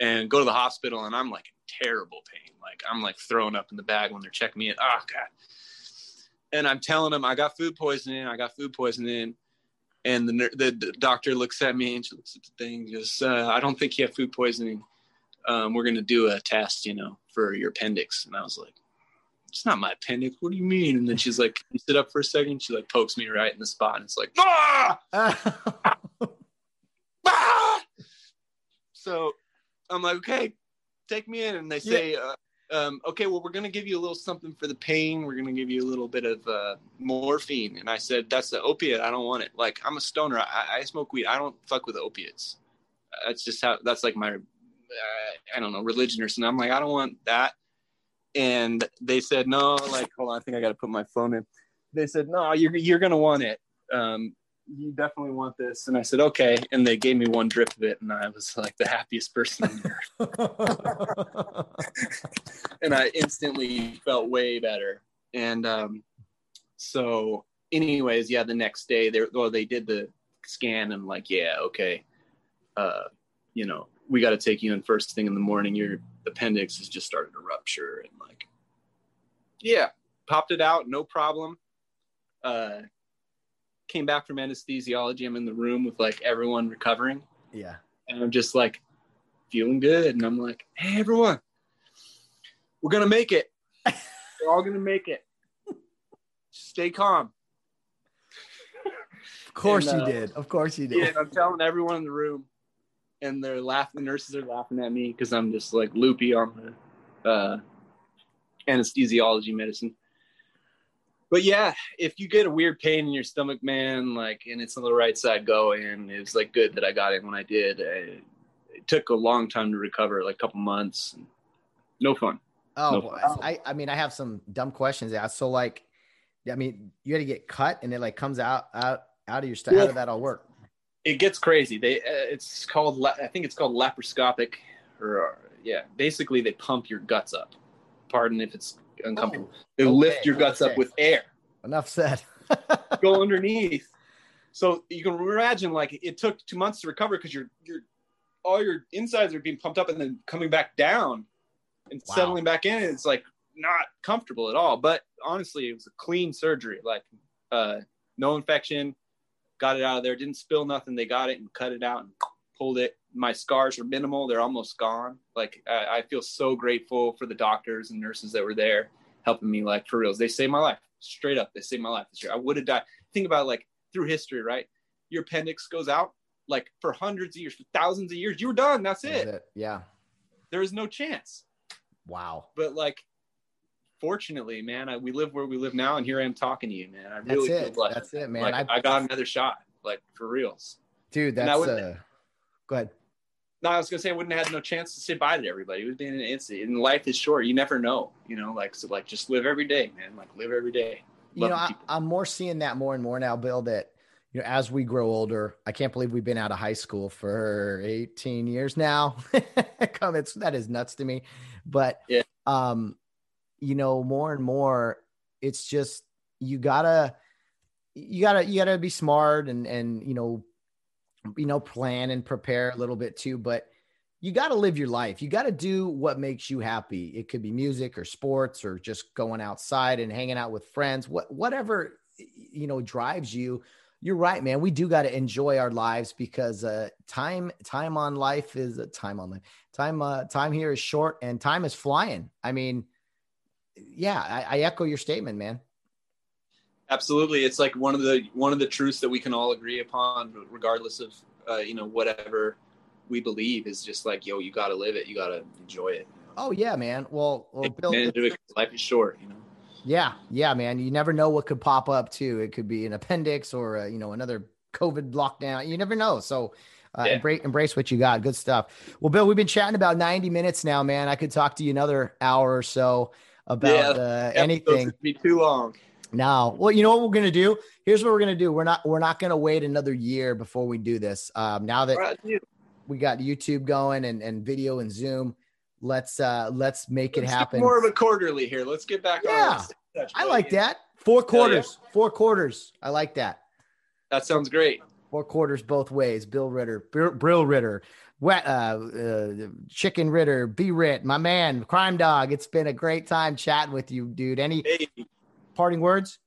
and go to the hospital and i'm like in terrible pain. Like i'm like throwing up in the bag when they're checking me. In oh god. And i'm telling them i got food poisoning i got food poisoning. And the, the, the doctor looks at me and she looks at the thing and goes uh, i don't think you have food poisoning. Um, we're going to do a test you know for your appendix. And I was like, it's not my appendix. What do you mean? And then she's like, you sit up for a second. She like pokes me right in the spot. And it's like, ah! ah! So I'm like, okay, take me in. And they say, yeah. uh, um, okay, well, we're going to give you a little something for the pain. We're going to give you a little bit of uh, morphine. And I said, that's the opiate. I don't want it. Like, I'm a stoner. I, I smoke weed. I don't fuck with opiates. That's just how, that's like my I don't know, religion or something. I'm like, I don't want that. And they said, no, like, hold on, I think I got to put my phone in. They said, no, you're, you're going to want it. Um, you definitely want this. And I said, okay. And they gave me one drip of it, and I was like the happiest person on earth. and I instantly felt way better. And um, so, anyways, yeah, the next day they well, they did the scan and like, yeah, okay, uh, you know, we got to take you in first thing in the morning. Your appendix has just started to rupture, and like, yeah, popped it out, no problem. Uh, came back from anesthesiology. I'm in the room with like everyone recovering. Yeah. And I'm just like feeling good. And I'm like, hey, everyone, we're going to make it. we're all going to make it. Stay calm. Of course and, uh, you did. Of course you did. Yeah, I'm telling everyone in the room, and they're laughing. The nurses are laughing at me because I'm just like loopy on the uh, anesthesiology medicine but yeah, if you get a weird pain in your stomach, man, like, and it's on the right side going, it was like good that I got it when I did. It, it took a long time to recover, like a couple months. No fun. Oh, no fun. I, I mean, I have some dumb questions asked. So, like, I mean, you had to get cut, and it like comes out out out of your stomach. How did that all work? It gets crazy. They, uh, it's called, I think it's called laparoscopic, or yeah, basically they pump your guts up. Pardon if it's uncomfortable. Oh, they okay, lift your guts okay. up with air. Enough said. go underneath. So you can imagine like it took two months to recover because your your all your insides are being pumped up and then coming back down and wow. settling back in. It's like not comfortable at all. But honestly, it was a clean surgery. Like uh, no infection, got it out of there. Didn't spill nothing. They got it and cut it out and pulled it. My scars are minimal; they're almost gone. Like I, I feel so grateful for the doctors and nurses that were there helping me. Like for reals, they saved my life. Straight up, they saved my life this year. I would have died. Think about it, like through history, right? Your appendix goes out like for hundreds of years, for thousands of years. You were done. That's it. That's it. Yeah. There is no chance. Wow. But like fortunately, man, I, we live where we live now, and here I am talking to you, man. I really that's it. That's it, man. Like, I, I, got another shot, like for reals, dude. That's uh, go ahead. No, I was gonna say I wouldn't have had no chance to say bye to everybody. It would be an instant. And life is short. You never know. You know, like so, like just live every day, man. Like live every day. Love you know, I, I'm more seeing that more and more now, Bill. That you know, as we grow older, I can't believe we've been out of high school for 18 years now. Come, it's that is nuts to me. But yeah, um, you know, more and more, it's just you gotta, you gotta, you gotta be smart and and you know you know, plan and prepare a little bit too, but you got to live your life. You got to do what makes you happy. It could be music or sports or just going outside and hanging out with friends. What whatever you know drives you. You're right, man. We do got to enjoy our lives because uh, time time on life is uh, time on life. Time uh, time here is short and time is flying. I mean, yeah, I, I echo your statement, man. Absolutely, it's like one of the one of the truths that we can all agree upon, regardless of uh, you know whatever we believe. Is just like yo, you got to live it, you got to enjoy it. You know? Oh yeah, man. Well, well Bill, life is short, you know. Yeah, yeah, man. You never know what could pop up too. It could be an appendix or a, you know another COVID lockdown. You never know. So. Uh, yeah. embrace, embrace what you got. Good stuff. Well, Bill, we've been chatting about 90 minutes now, man. I could talk to you another hour or so about yeah, uh, anything. Be too long. Now, well, you know what we're gonna do? Here's what we're gonna do. We're not we're not gonna wait another year before we do this. Um, now that we got YouTube going and, and video and Zoom, let's uh let's make let's it happen. More of a quarterly here. Let's get back yeah, on. I like that. Four quarters. Yeah. Four quarters. I like that. That sounds great. Four quarters both ways. Bill Ritter, Brill Ritter, Wet, uh, uh, Chicken Ritter, B-Rit, my man, Crime Dog. It's been a great time chatting with you, dude. Any hey parting words?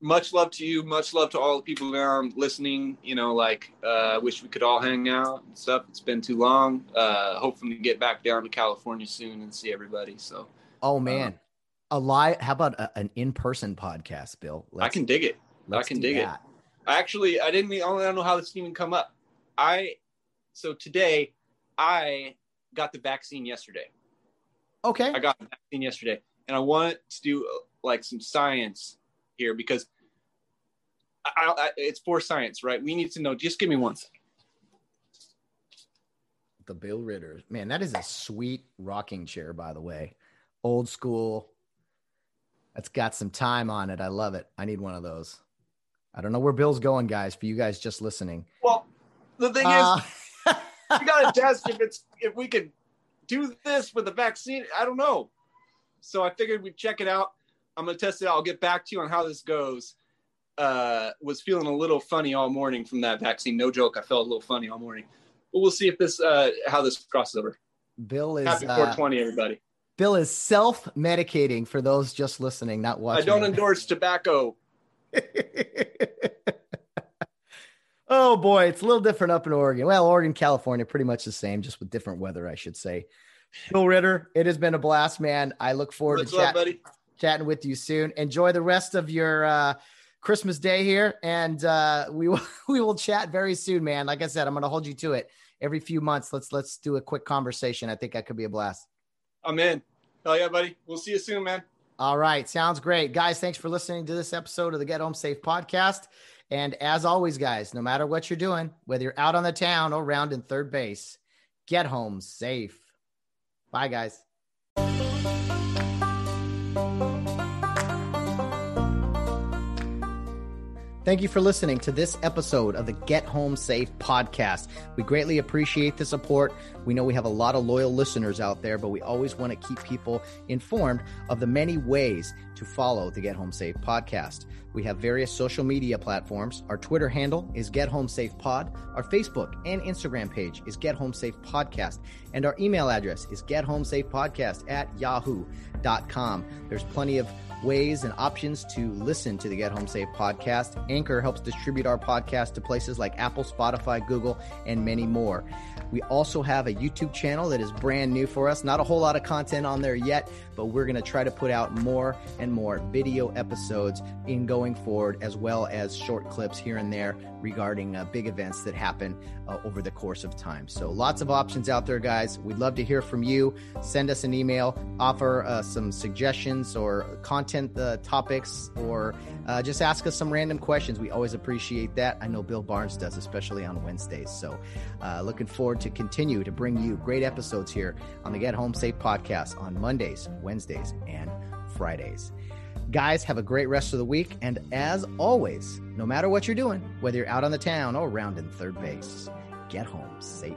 Much love to you. Much love to all the people around listening. You know, like, uh, wish we could all hang out and stuff. It's been too long. Uh, hopefully, get back down to California soon and see everybody. So, oh man, uh, a live. How about a, an in-person podcast, Bill? Let's, I can dig it. I can dig that. it. Actually, I didn't. I don't know how this even come up. I so today I got the vaccine yesterday. Okay. I got the vaccine yesterday, and I want to do like some science here because I, I, it's for science, right? We need to know. Just give me one second. The Bill Ritter, man, that is a sweet rocking chair, by the way. Old school. That's got some time on it. I love it. I need one of those. I don't know where Bill's going, guys. For you guys just listening. Well, the thing uh, is, we got to test if it's if we could do this with the vaccine. I don't know. So I figured we'd check it out. I'm gonna test it out. I'll get back to you on how this goes. Uh, was feeling a little funny all morning from that vaccine. No joke, I felt a little funny all morning. But we'll see if this uh, how this crosses over. Bill is happy 420, uh, everybody. Bill is self medicating for those just listening, not watching. I don't endorse tobacco. oh boy, it's a little different up in Oregon. Well, Oregon, California, pretty much the same, just with different weather, I should say. Bill Ritter, it has been a blast, man. I look forward What's to chat- up, chatting with you soon. Enjoy the rest of your uh, Christmas day here, and uh, we will we will chat very soon, man. Like I said, I'm going to hold you to it. Every few months, let's let's do a quick conversation. I think that could be a blast. I'm in. Hell yeah, buddy. We'll see you soon, man. All right, sounds great, guys. Thanks for listening to this episode of the Get Home Safe podcast. And as always, guys, no matter what you're doing, whether you're out on the town or round in third base, get home safe. Bye, guys. Thank you for listening to this episode of the Get Home Safe podcast. We greatly appreciate the support. We know we have a lot of loyal listeners out there, but we always want to keep people informed of the many ways to follow the Get Home Safe podcast. We have various social media platforms. Our Twitter handle is Get Home Safe Pod. Our Facebook and Instagram page is Get Home Safe Podcast. And our email address is Get Home Safe Podcast at yahoo.com. There's plenty of ways and options to listen to the Get Home Safe podcast. Anchor helps distribute our podcast to places like Apple, Spotify, Google, and many more. We also have a YouTube channel that is brand new for us. Not a whole lot of content on there yet, but we're going to try to put out more and more video episodes in going forward, as well as short clips here and there regarding uh, big events that happen uh, over the course of time. So lots of options out there, guys. We'd love to hear from you. Send us an email, offer uh, some suggestions or content uh, topics, or uh, just ask us some random questions. We always appreciate that. I know Bill Barnes does, especially on Wednesdays. So uh, looking forward to continue to bring you great episodes here on the Get Home Safe podcast on Mondays, Wednesdays, and Fridays. Guys, have a great rest of the week. And as always, no matter what you're doing, whether you're out on the town or around in third base, get home safe.